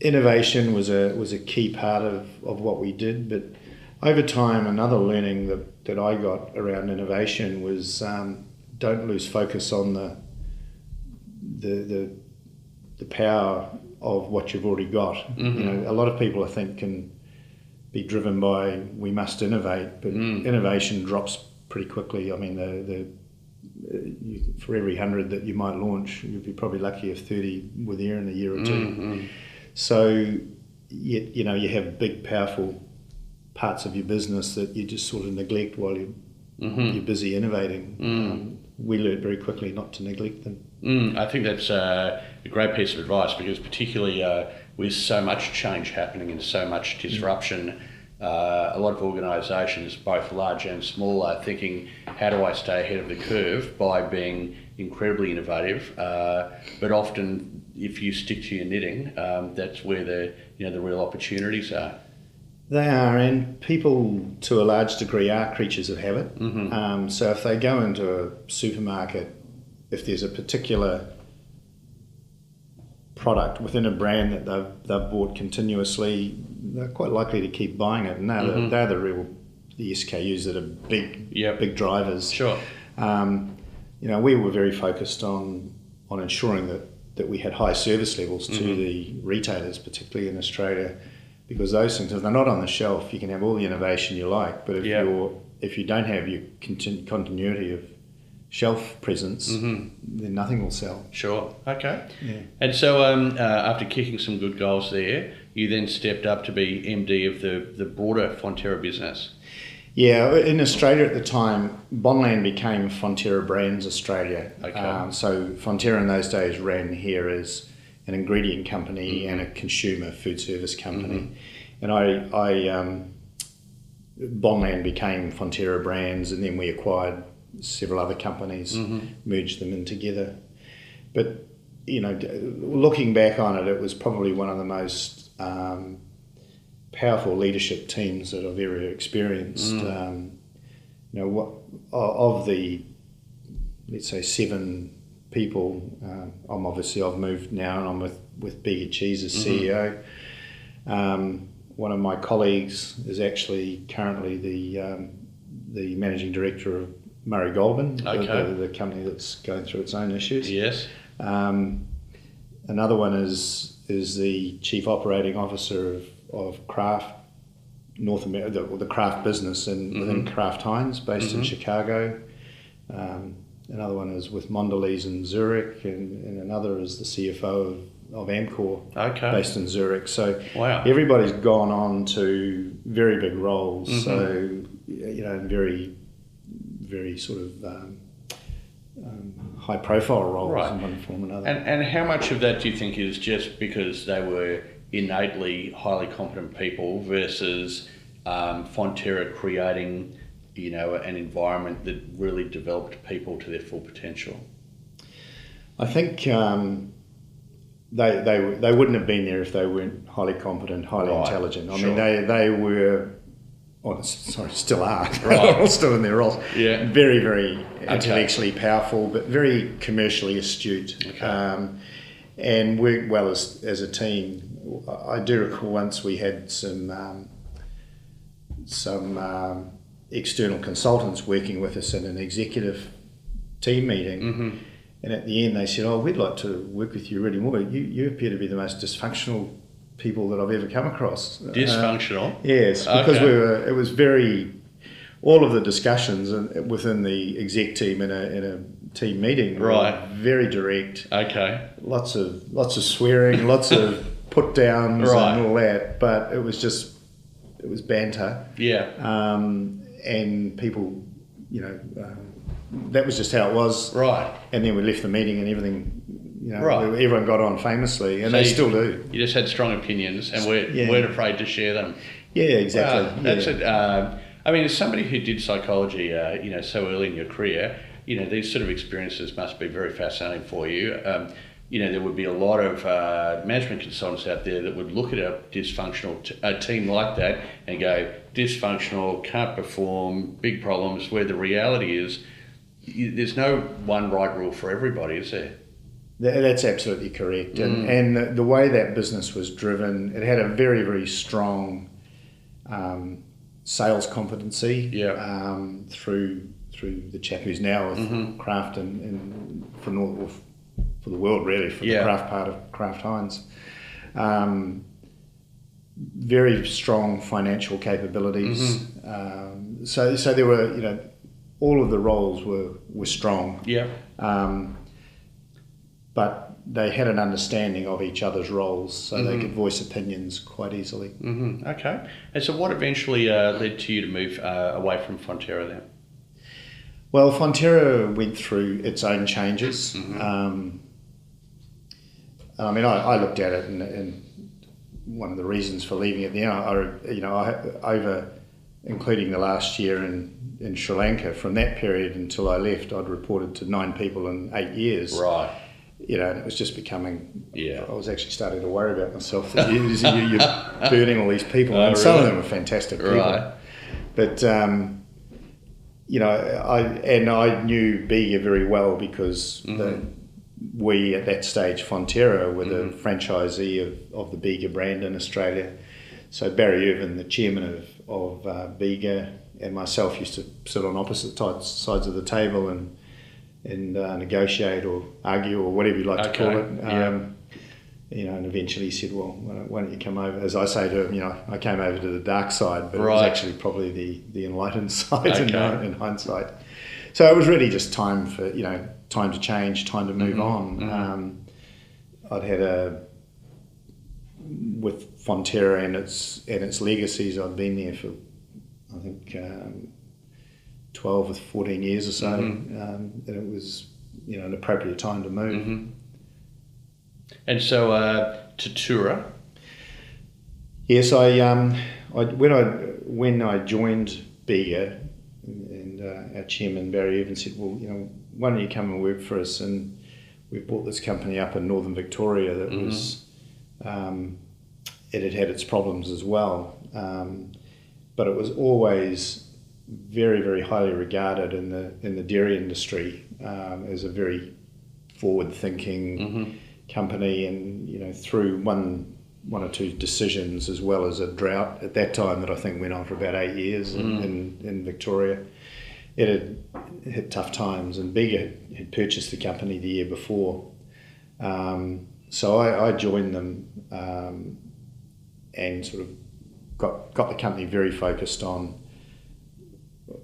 innovation was a was a key part of, of what we did, but over time, another learning that, that I got around innovation was um, don't lose focus on the the the, the power of what you've already got. You mm-hmm. know, a lot of people I think can be driven by we must innovate, but mm. innovation drops pretty quickly. I mean, the the uh, you, for every hundred that you might launch, you'd be probably lucky if thirty were there in a year or 2 mm-hmm. So, you, you know, you have big, powerful parts of your business that you just sort of neglect while you're, mm-hmm. you're busy innovating. Mm. Um, we learned very quickly not to neglect them. Mm, I think that's uh, a great piece of advice because, particularly uh, with so much change happening and so much disruption, uh, a lot of organisations, both large and small, are thinking, how do I stay ahead of the curve by being incredibly innovative? Uh, but often, if you stick to your knitting, um, that's where the you know the real opportunities are. They are, and people to a large degree are creatures of habit. Um, so if they go into a supermarket, if there's a particular product within a brand that they've, they've bought continuously, they're quite likely to keep buying it. And they're, the, they're the real the SKUs that are big, Yep. big drivers. Sure. Um, you know, we were very focused on on ensuring that, that we had high service levels to the retailers, particularly in Australia, because those things, if they're not on the shelf, you can have all the innovation you like, but if Yeah. you're if you don't have your continu- continuity of shelf presence, then nothing will sell. Sure. Okay. Yeah. And so, um, uh, after kicking some good goals there, you then stepped up to be MD of the, the broader Fonterra business. Yeah, in Australia at the time, Bonlac became Fonterra Brands Australia. Okay. Um, so Fonterra in those days ran here as an ingredient company and a consumer food service company. And I, I um, Bonlac became Fonterra Brands, and then we acquired several other companies, merged them in together. But you know, looking back on it, it was probably one of the most um, powerful leadership teams that I've ever experienced. Um, you know, what of the let's say seven people, um, I'm obviously I've moved now and I'm with with Bega Cheese as CEO. Um, one of my colleagues is actually currently the um, the managing director of Murray Goulburn, the- Okay. the, the company that's going through its own issues. Yes. Um, another one is is the chief operating officer of, of Kraft North America, the, the Kraft business in, within Kraft Heinz, based in Chicago. Um, another one is with Mondelez in Zurich, and, and another is the CFO of, of Amcor, Okay. based in Zurich. So Wow. everybody's gone on to very big roles. So you know, very, very sort of um, um, high profile roles Right. in one form or another. And, and how much of that do you think is just because they were innately highly competent people versus um, Fonterra creating, you know, an environment that really developed people to their full potential? I think um, they, they they wouldn't have been there if they weren't highly competent, highly Right, intelligent. I sure. mean, they they were, oh, sorry, still are, Right. all still in their roles. Yeah. very very intellectually powerful, but very commercially astute, Okay. um, and work well as as a team. I do recall once we had some um, some um, external consultants working with us in an executive team meeting. Mm-hmm. And at the end, they said, "Oh, we'd like to work with you really more. You, you appear to be the most dysfunctional people that I've ever come across." Uh, Dysfunctional. yes, because Okay. we were. It was very. All of the discussions in- within the exec team in a in a team meeting were Right. very direct. okay. Lots of lots of swearing, lots of put downs Right. and all that. But it was just it was banter Yeah. um, and people, you know, um, that was just how it was. Right. And then we left the meeting, and everything, you know, Right. everyone got on famously, and So they you- still do. You just had strong opinions and weren't, Yeah. weren't afraid to share them. Yeah, exactly. Wow, that's yeah. it. Um, I mean, as somebody who did psychology, uh, you know, so early in your career, you know, these sort of experiences must be very fascinating for you. Um, you know, there would be a lot of uh, management consultants out there that would look at a dysfunctional t- a team like that and go, dysfunctional, can't perform, big problems. Where the reality is, there's no one right rule for everybody, is there? Th- That's absolutely correct. Mm. And, and the, way that business was driven, it had a very, very strong um, sales competency Yeah. um, through through the chap who's now with Mm-hmm. Kraft and, and for North, for the world really, for Yeah. the Kraft part of Kraft Heinz. Um, very strong financial capabilities. Mm-hmm. Um, so, so there were, you know, all of the roles were, were strong. Yeah. Um, but they had an understanding of each other's roles, so they could voice opinions quite easily. hmm Okay. And so, what eventually uh, led to you to move uh, away from Fonterra then? Well, Fonterra went through its own changes. Um, I mean, I, I looked at it, and, and one of the reasons for leaving it there, I, you know, I, over, including the last year in, in Sri Lanka, from that period until I left, I'd reported to nine people in eight years. Right. You know, and it was just becoming. Yeah. I was actually starting to worry about myself that you, you're burning all these people, Oh, and some of them were fantastic people. Right. But um, you know, I and I knew Bega very well because Mm-hmm. the, we at that stage Fonterra were the Mm-hmm. franchisee of, of the Bega brand in Australia. So Barry Irvin, the chairman of of uh, Bega, and myself used to sit on opposite sides sides of the table and and uh, negotiate or argue or whatever you like to call Okay, it. yeah. Um, you know, and eventually he said, "Well, why don't, you come over?" As I say to him, you know, I came over to the dark side, but it was actually probably the the enlightened side in, Okay. uh, in hindsight. So it was really just time for you know time to change, time to move Mm-hmm, on. Um, I'd had a with Fonterra and its and its legacies. I'd been there for I think um, twelve or fourteen years or so, Mm-hmm. um, and it was you know an appropriate time to move. Mm-hmm. And so, uh, Tatura. Yes, I, um, I when I when I joined Bega, and uh, our chairman Barry Irvin said, "Well, you know, why don't you come and work for us?" And we bought this company up in northern Victoria that was um, it had had its problems as well, um, but it was always very very highly regarded in the in the dairy industry um, as a very forward thinking company, and you know through one one or two decisions as well as a drought at that time that I think went on for about eight years in, in, in Victoria. It had hit tough times, and Bega had, had purchased the company the year before. Um, so I, I joined them um, and sort of got got the company very focused on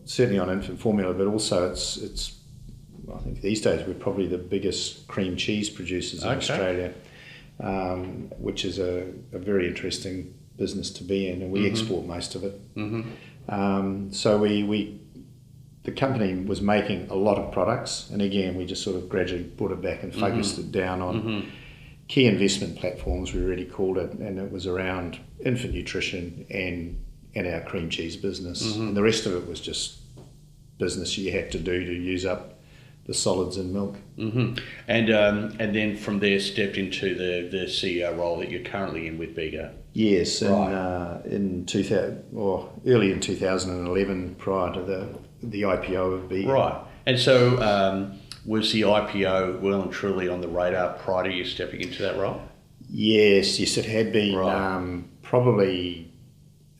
certainly on infant formula, but also it's it's I think these days we're probably the biggest cream cheese producers in Okay. Australia, um, which is a, a very interesting business to be in, and we export most of it. Mm-hmm. Um, so we, we the company was making a lot of products, and again we just sort of gradually brought it back and focused it down on key investment platforms. We really called it, and it was around infant nutrition and and our cream cheese business, and the rest of it was just business you had to do to use up the solids in milk. Mm-hmm. And um, and then from there stepped into the, the CEO role that you're currently in with Bega. Yes, in, uh, in 2000, or early in 2011, prior to the the IPO of Bega. Right. And so um, was the IPO well and truly on the radar prior to you stepping into that role? Yes, yes, it had been Right. um, probably,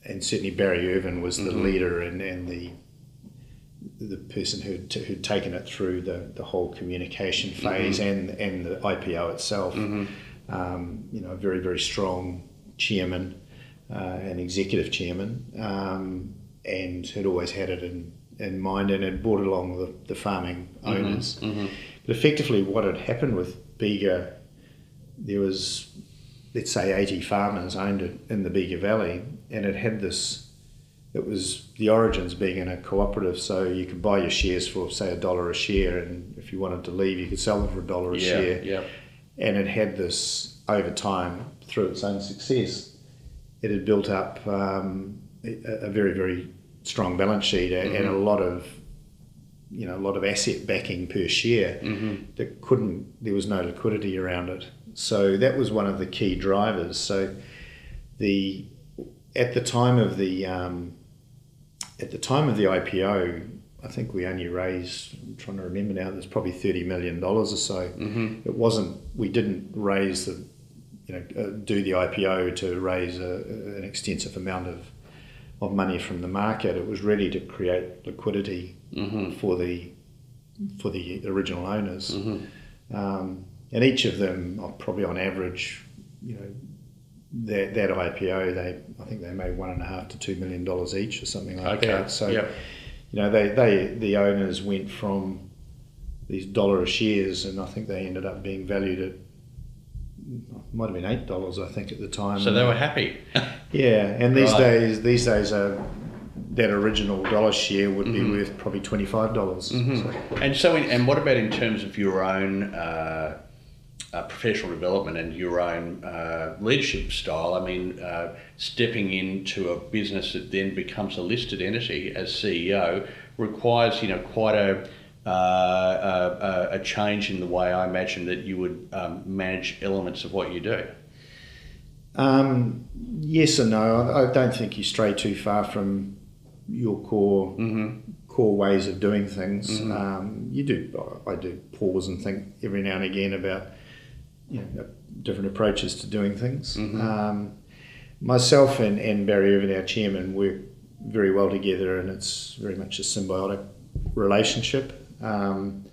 and certainly Barry Irvin was the Mm-hmm. leader and, and the the person who'd, t- who'd taken it through the, the whole communication phase and and the IPO itself. Um, you know, a very very strong chairman, uh, and executive chairman, um, and had always had it in, in mind and had brought along the, the farming owners. But effectively, what had happened with Bega, there was let's say 80 farmers owned it in the Bega Valley, and it had this. It was the origins being in a cooperative, so you could buy your shares for say a dollar a share, and if you wanted to leave, you could sell them for a dollar a yeah. share. Yeah. And it had this over time through its own success. It had built up um, a, a very very strong balance sheet and, and a lot of you know a lot of asset backing per share that couldn't there was no liquidity around it so that was one of the key drivers so the at the time of the um, at the time of the IPO I think we only raised I'm trying to remember now there's probably 30 million dollars or so. It wasn't we didn't raise the you know uh, do the IPO to raise a, an extensive amount of of money from the market. It was really to create liquidity for the for the original owners, um, and each of them are probably on average, you know, that that IPO they I think they made one and a half to two million dollars each or something like Okay. that. So Yep. you know they, they the owners went from these dollar shares and I think they ended up being valued at might have been eight dollars I think at the time. So they were happy. Yeah, and these Right. days, these days, uh, that original dollar share would Mm-hmm. be worth probably twenty five dollars. And so, in, and what about in terms of your own uh, uh, professional development and your own uh, leadership style? I mean, uh, stepping into a business that then becomes a listed entity as CEO requires, you know, quite a uh, a, a- a change in the way I imagine that you would um, manage elements of what you do. Um, yes and no. I, I don't think you stray too far from your core core ways of doing things. Um, you do. I do pause and think every now and again about you know different approaches to doing things. Um, myself and, and Barry Irvin, our chairman, work very well together, and it's very much a symbiotic relationship. Um,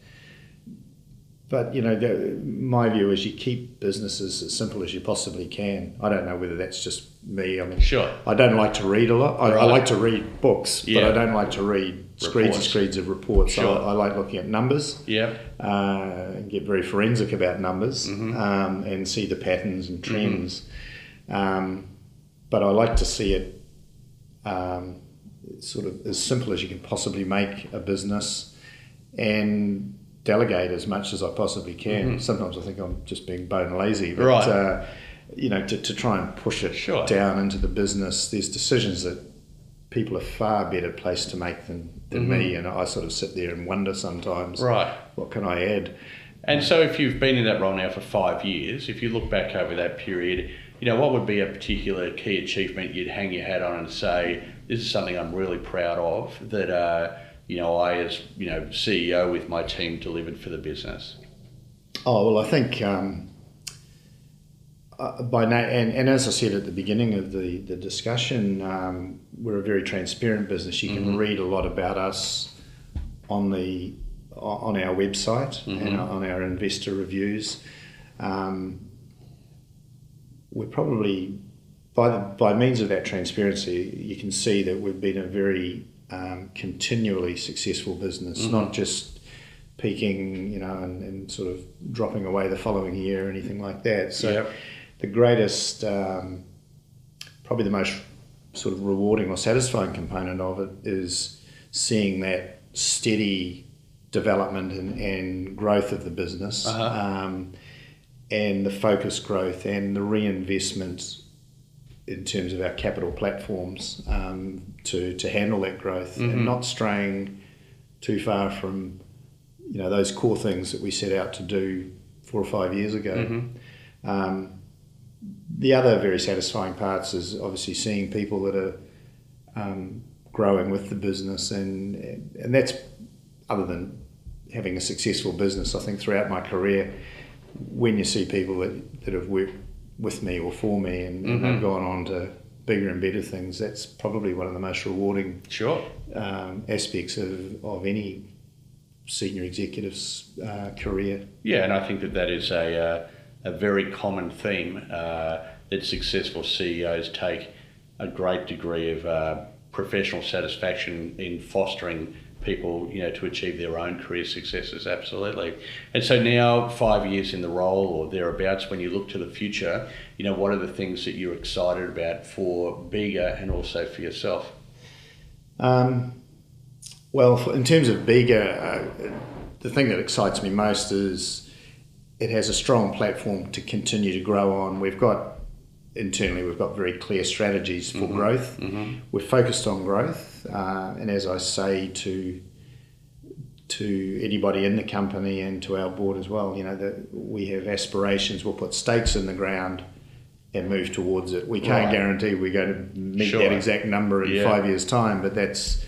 but you know, the, my view is you keep businesses as simple as you possibly can. I don't know whether that's just me. I mean, Sure. I don't like to read a lot. I, I like to read books, Yeah. but I don't like to read screeds and screeds of reports. Sure. I, I like looking at numbers Yeah. uh, and get very forensic about numbers mm-hmm. um, and see the patterns and trends. Um, but I like to see it um, sort of as simple as you can possibly make a business and delegate as much as I possibly can. Sometimes I think I'm just being bone lazy, but Right. uh, you know, to, to try and push it Sure. down into the business, there's decisions that people are far better placed to make than, than me, and I sort of sit there and wonder sometimes Right. what can I add? And so, if you've been in that role now for five years, if you look back over that period, you know what would be a particular key achievement you'd hang your hat on and say, "This is something I'm really proud of that uh, you know I, as you know CEO with my team, delivered for the business." Oh well, I think um, uh, by now, and, and as I said at the beginning of the the discussion, um, we're a very transparent business. You can read a lot about us on the on our website and on our investor reviews. Um, we're probably by the by means of that transparency, you can see that we've been a very um, continually successful business, not just peaking, you know, and, and sort of dropping away the following year or anything like that. So, Yep. The greatest, um, probably the most sort of rewarding or satisfying component of it is seeing that steady development and, and growth of the business. Uh-huh. Um, and the focus growth and the reinvestment in terms of our capital platforms um, to, to handle that growth and not straying too far from you know those core things that we set out to do four or five years ago. Mm-hmm. Um, the other very satisfying parts is obviously seeing people that are um, growing with the business, and and that's other than having a successful business. I think throughout my career, when you see people that, that have worked with me or for me and, and they've gone on to bigger and better things, that's probably one of the most rewarding Sure. um, aspects of, of any senior executive's uh, career. Yeah, and I think that that is a, uh, a very common theme uh, that successful CEOs take a great degree of uh, professional satisfaction in fostering people, you know, to achieve their own career successes. Absolutely. And so now, five years in the role or thereabouts, when you look to the future, you know, what are the things that you're excited about for Bega and also for yourself? Um, well, in terms of Bega, uh, the thing that excites me most is it has a strong platform to continue to grow on. We've got internally, we've got very clear strategies for growth. We're focused on growth, uh, and as I say to to anybody in the company and to our board as well, you know that we have aspirations. We'll put stakes in the ground and move towards it. We can't Right. guarantee we're going to meet Sure. that exact number in Yeah. five years' time, but that's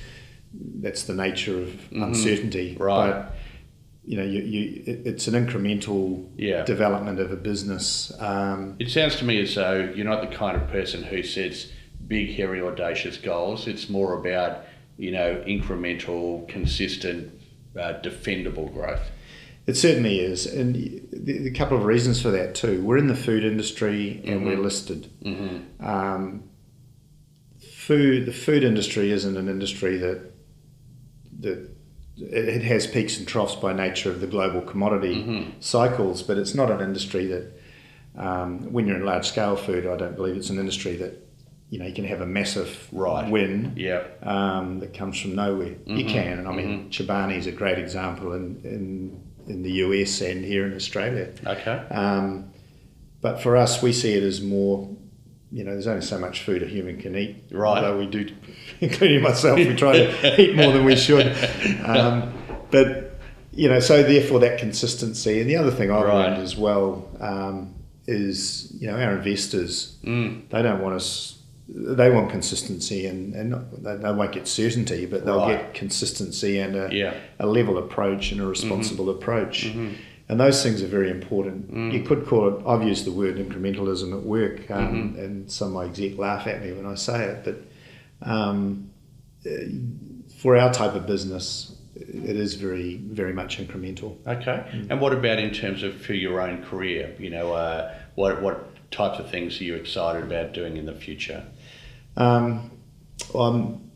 that's the nature of uncertainty. Mm-hmm. Right. But you know, you, you it, it's an incremental Yeah. development of a business. Um, It sounds to me as though you're not the kind of person who sets big, hairy, audacious goals. It's more about, you know, incremental, consistent, uh, defendable growth. It certainly is, and the, the couple of reasons for that too. We're in the food industry and we're listed. Mm-hmm. Um, food, the food industry isn't an industry that that it has peaks and troughs by nature of the global commodity cycles, but it's not an industry that um, when you're in large scale food, I don't believe it's an industry that you know you can have a massive Right. win Yeah. um, that comes from nowhere. You can, and I mean, Chobani is a great example in, in in the US and here in Australia. Okay. Um, but for us, we see it as more. You know, there's only so much food a human can eat. Right. Although we do, including myself, we try to eat more than we should. Um, but you know, so therefore that consistency. And the other thing I've Right. learned as well um, is, you know, our investors Mm. they don't want us. They want consistency, and, and not, they, they won't get certainty, but they'll Right. get consistency and a, Yeah. a level approach and a responsible approach. And those things are very important. You could call it, I've used the word incrementalism at work, um, and some of my exec laugh at me when I say it, but um, uh, for our type of business, it is very, very much incremental. Okay. And what about in terms of for your own career? You know, uh, what what types of things are you excited about doing in the future? Um, well, I'm,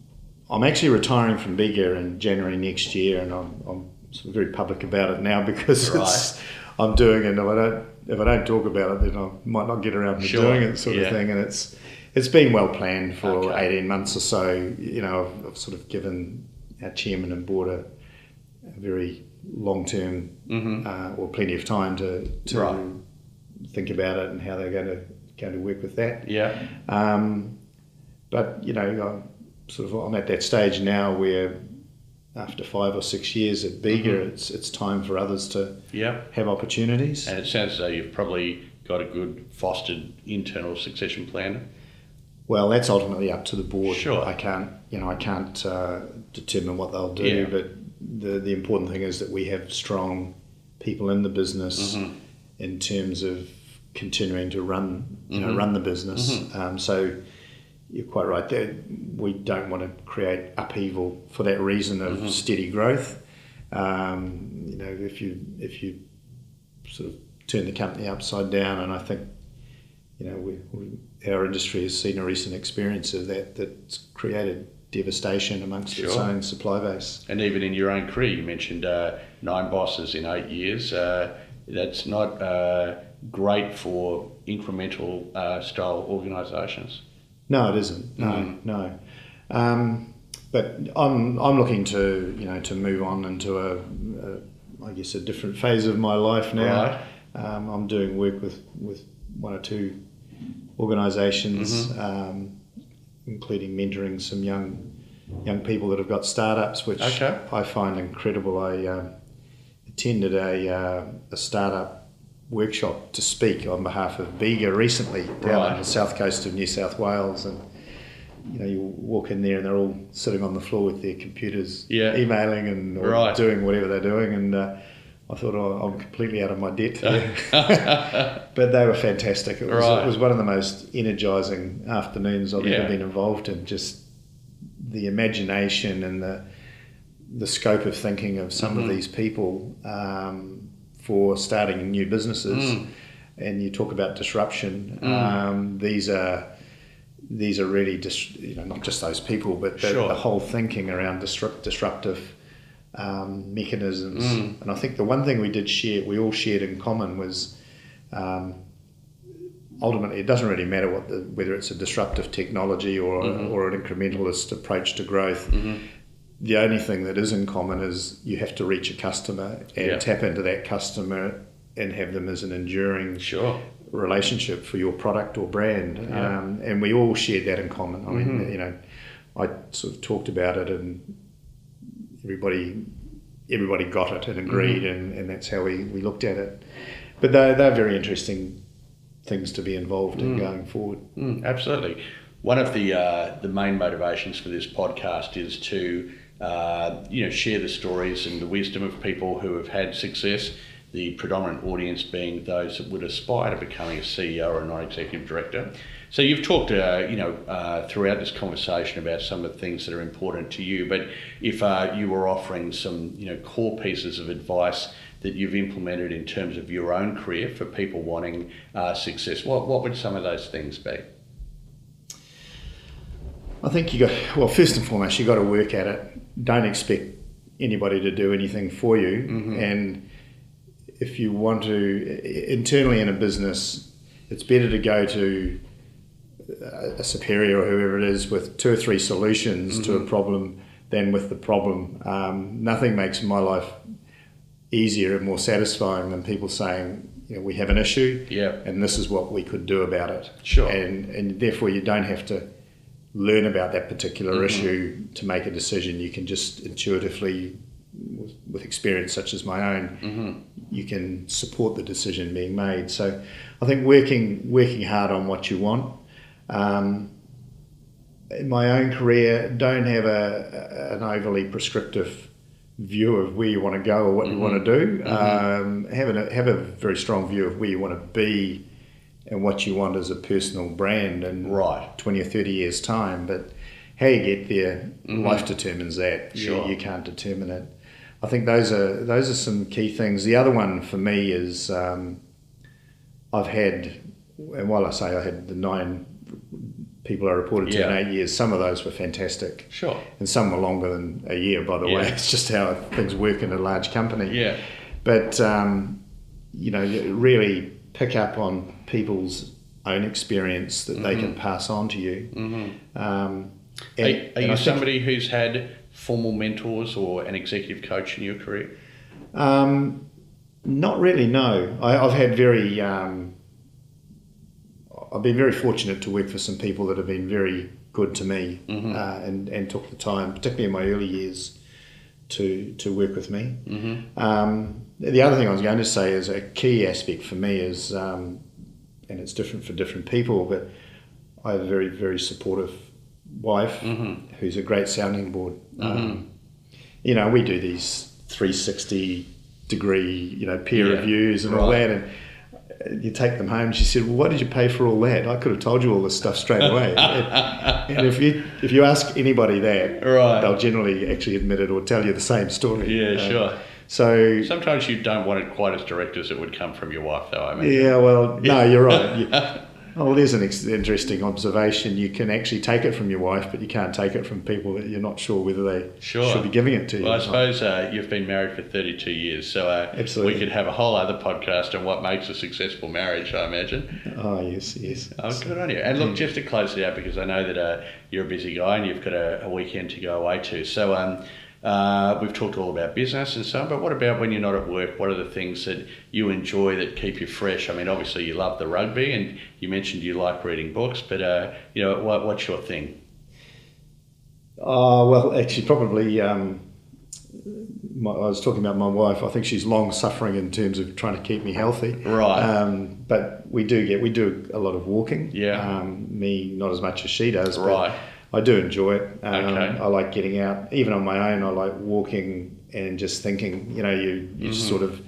I'm actually retiring from Bega in January next year, and I'm, I'm sort of very public about it now because it's, I'm doing it. And if I don't, if I don't talk about it, then I might not get around to Sure, doing it, sort yeah. of thing. And it's it's been well planned for Okay. 18 months or so. You know, I've, I've sort of given our chairman and board a, a very long term Mm-hmm. uh, or plenty of time to to Right. think about it and how they're going to going to work with that. Yeah. Um, but you know, I'm sort of I'm at that stage now where after five or six years at Bega, Mm-hmm. it's it's time for others to Yeah. have opportunities. And it sounds as though you've probably got a good fostered internal succession plan. Well, that's ultimately up to the board. Sure. I can't, you know, I can't uh, determine what they'll do, Yeah. but the the important thing is that we have strong people in the business Mm-hmm. in terms of continuing to run, you know, Mhm. run the business. Mm-hmm. Um, so you're quite right there. We don't want to create upheaval for that reason of Mm-hmm. steady growth. Um, you know, if you if you sort of turn the company upside down, and I think you know, we, we, our industry has seen a recent experience of that that's created devastation amongst its own supply base. And even in your own career, you mentioned uh, nine bosses in eight years. Uh, that's not uh, great for incremental uh, style organisations. No, it isn't. No, Mm. no. Um, but I'm I'm looking to you know to move on into a, a I guess a different phase of my life now. Right. Um, I'm doing work with with one or two organisations, Mm-hmm. um, including mentoring some young young people that have got startups, which Okay. I find incredible. I um, attended a, uh, a startup workshop to speak on behalf of Bega recently down Right. on the south coast of New South Wales, and you know you walk in there and they're all sitting on the floor with their computers, Yeah. emailing and or Right. doing whatever they're doing, and. Uh, I thought oh, I'm completely out of my depth but they were fantastic. It was, Right. it was one of the most energising afternoons I've Yeah. ever been involved in. Just the imagination and the the scope of thinking of some Mhm. of these people um, for starting new businesses. Mm. And you talk about disruption. Mm. Um, these are these are really dis- you know not just those people, but the, Sure. the whole thinking around disrupt, disruptive um, mechanisms. Mm. And I think the one thing we did share, we all shared in common was. Um, ultimately, it doesn't really matter what the, whether it's a disruptive technology or, Mhm. or an incrementalist approach to growth. Mhm. The only thing that is in common is you have to reach a customer and Yeah. tap into that customer and have them as an enduring Sure. relationship for your product or brand. Yeah. Um, and we all shared that in common. I mean, Mhm. you know, I sort of talked about it and everybody everybody got it and agreed Mm-hmm. and, and that's how we, we looked at it. But they're, they're very interesting things to be involved in Mm. going forward. Mm, absolutely. One of the uh, the main motivations for this podcast is to uh, you know share the stories and the wisdom of people who have had success. The predominant audience being those that would aspire to becoming a CEO or a non-executive director. So you've talked, uh, you know, uh, throughout this conversation about some of the things that are important to you. But if uh, you were offering some, you know, core pieces of advice that you've implemented in terms of your own career for people wanting uh, success, what what would some of those things be? I think you got, well, first and foremost, you got to work at it. Don't expect anybody to do anything for you. Mhm. And if you want to, internally in a business, it's better to go to a superior or whoever it is with two or three solutions to a problem than with the problem. Um, nothing makes my life easier and more satisfying than people saying, you know, we have an issue Yeah. and this is what we could do about it. Sure. And, and therefore, you don't have to learn about that particular Mhm. issue to make a decision. You can just intuitively, with, with experience such as my own, hmm you can support the decision being made. So, I think working working hard on what you want. Um, in my own career, don't have a, an overly prescriptive view of where you want to go or what you Mhm. want to do. Mhm. Um, have a have a very strong view of where you want to be and what you want as a personal brand in Right. 20 or 30 years' time. But how you get there, Mhm. life determines that. Sure. You, can't determine it. I think those are those are some key things. The other one for me is um, I've had, and while I say I had the nine people I reported to Yeah. in eight years, some of those were fantastic, Sure. and some were longer than a year. By the way, it's just how things work in a large company. Yeah. But um, you know, really pick up on people's own experience that they can pass on to you. hmm Um, Are, and- are and you somebody who's had formal mentors or an executive coach in your career? Um, not really. No, I, I've had very. Um, I've been very fortunate to work for some people that have been very good to me Mhm. uh, and and took the time, particularly in my early years, to to work with me. Mm-hmm. Um, the other thing I was going to say is a key aspect for me is, um, and it's different for different people, but I have a very very supportive wife Mm-hmm. who's a great sounding board. Mhm. Um, you know, we do these 360 degree, you know, peer Yeah, reviews and all that, and uh, you take them home. She said, "Well, what did you pay for all that? I could have told you all this stuff straight away." and, and if you if you ask anybody that, Right. they'll generally actually admit it or tell you the same story. Yeah, Uh, sure. So Sometimes you don't want it quite as direct as it would come from your wife, though. I mean, yeah, well, no, you're right. You, oh, there's an ex- interesting observation. You can actually take it from your wife, but you can't take it from people that you're not sure whether they Sure. should be giving it to you. Well, I suppose uh, you've been married for 32 years, so uh, Absolutely. we could have a whole other podcast on what makes a successful marriage, I imagine. Oh yes, yes. Oh, good on you. And look, just to close it out, because I know that uh, you're a busy guy and you've got a, a weekend to go away to. So um, uh, we've talked all about business and so on, but what about when you're not at work? What are the things that you enjoy that keep you fresh? I mean, obviously you love the rugby and you mentioned you like reading books, but uh, you know, what, what's your thing? Oh well, actually, probably um, my, I was talking about my wife. I think she's long suffering in terms of trying to keep me healthy. Right. Um, but we do get we do a lot of walking. Yeah. Um, me not as much as she does. But Right. I do enjoy it. Um, Okay. I like getting out, even on my own. I like walking and just thinking. You know, you you just sort of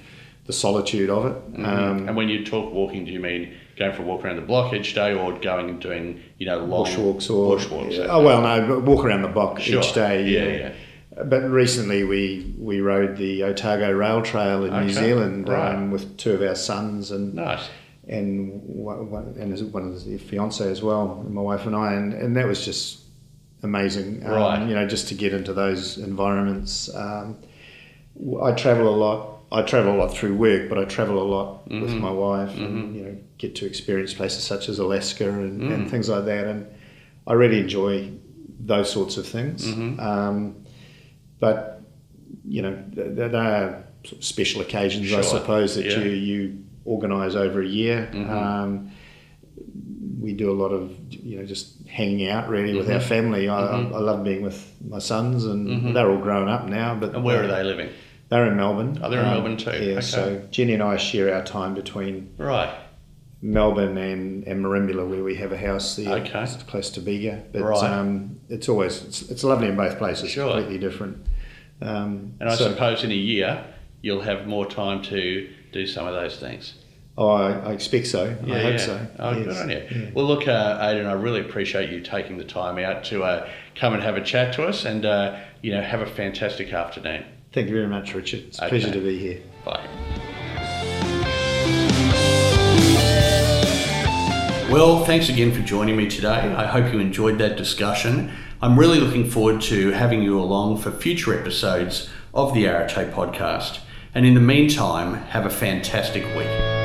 the solitude of it. Um, Mm-hmm. and when you talk walking, do you mean going for a walk around the block each day, or going and doing you know long bushwalks or bushwalks? Yeah, oh well, no, walk around the block Sure. each day. Yeah, yeah. But recently we we rode the Otago Rail Trail in Okay, New Zealand right. um, with two of our sons and Nice. and one, one- and one of the fiance as well, my wife and I, and, and that was just amazing. Um, Right. You know, just to get into those environments. Um, I travel a lot. I travel a lot through work, but I travel a lot with Mm-hmm. my wife, and you know, get to experience places such as Alaska and, Mm. and things like that. And I really enjoy those sorts of things. Mm-hmm. Um, but you know, th- there are special occasions, I suppose, that Yeah. Mm-hmm. you you organise over a year. Um, we do a lot of you know just hanging out really with Mm-hmm. our family. I, I love being with my sons, and they're all grown up now. But Mm-hmm. And where are they living? They're in Melbourne. Oh, they're in Um, Melbourne too. Yeah, Okay. so Jenny and I share our time between Right. Melbourne and, and Merimbula, where we have a house there, Okay. it's close to Bega. But Right. um, it's always it's, it's lovely in both places. Sure. Completely different. Um, And I so- suppose in a year you'll have more time to do some of those things. Oh, I, I expect so. I hope so. Oh, good on you. Yeah. Well, look, uh, Aidan, I really appreciate you taking the time out to uh, come and have a chat to us, and uh, you know, have a fantastic afternoon. Thank you very much, Richard. It's a Okay. pleasure to be here. Bye. Well, thanks again for joining me today. I hope you enjoyed that discussion. I'm really looking forward to having you along for future episodes of the Arate podcast. And in the meantime, have a fantastic week.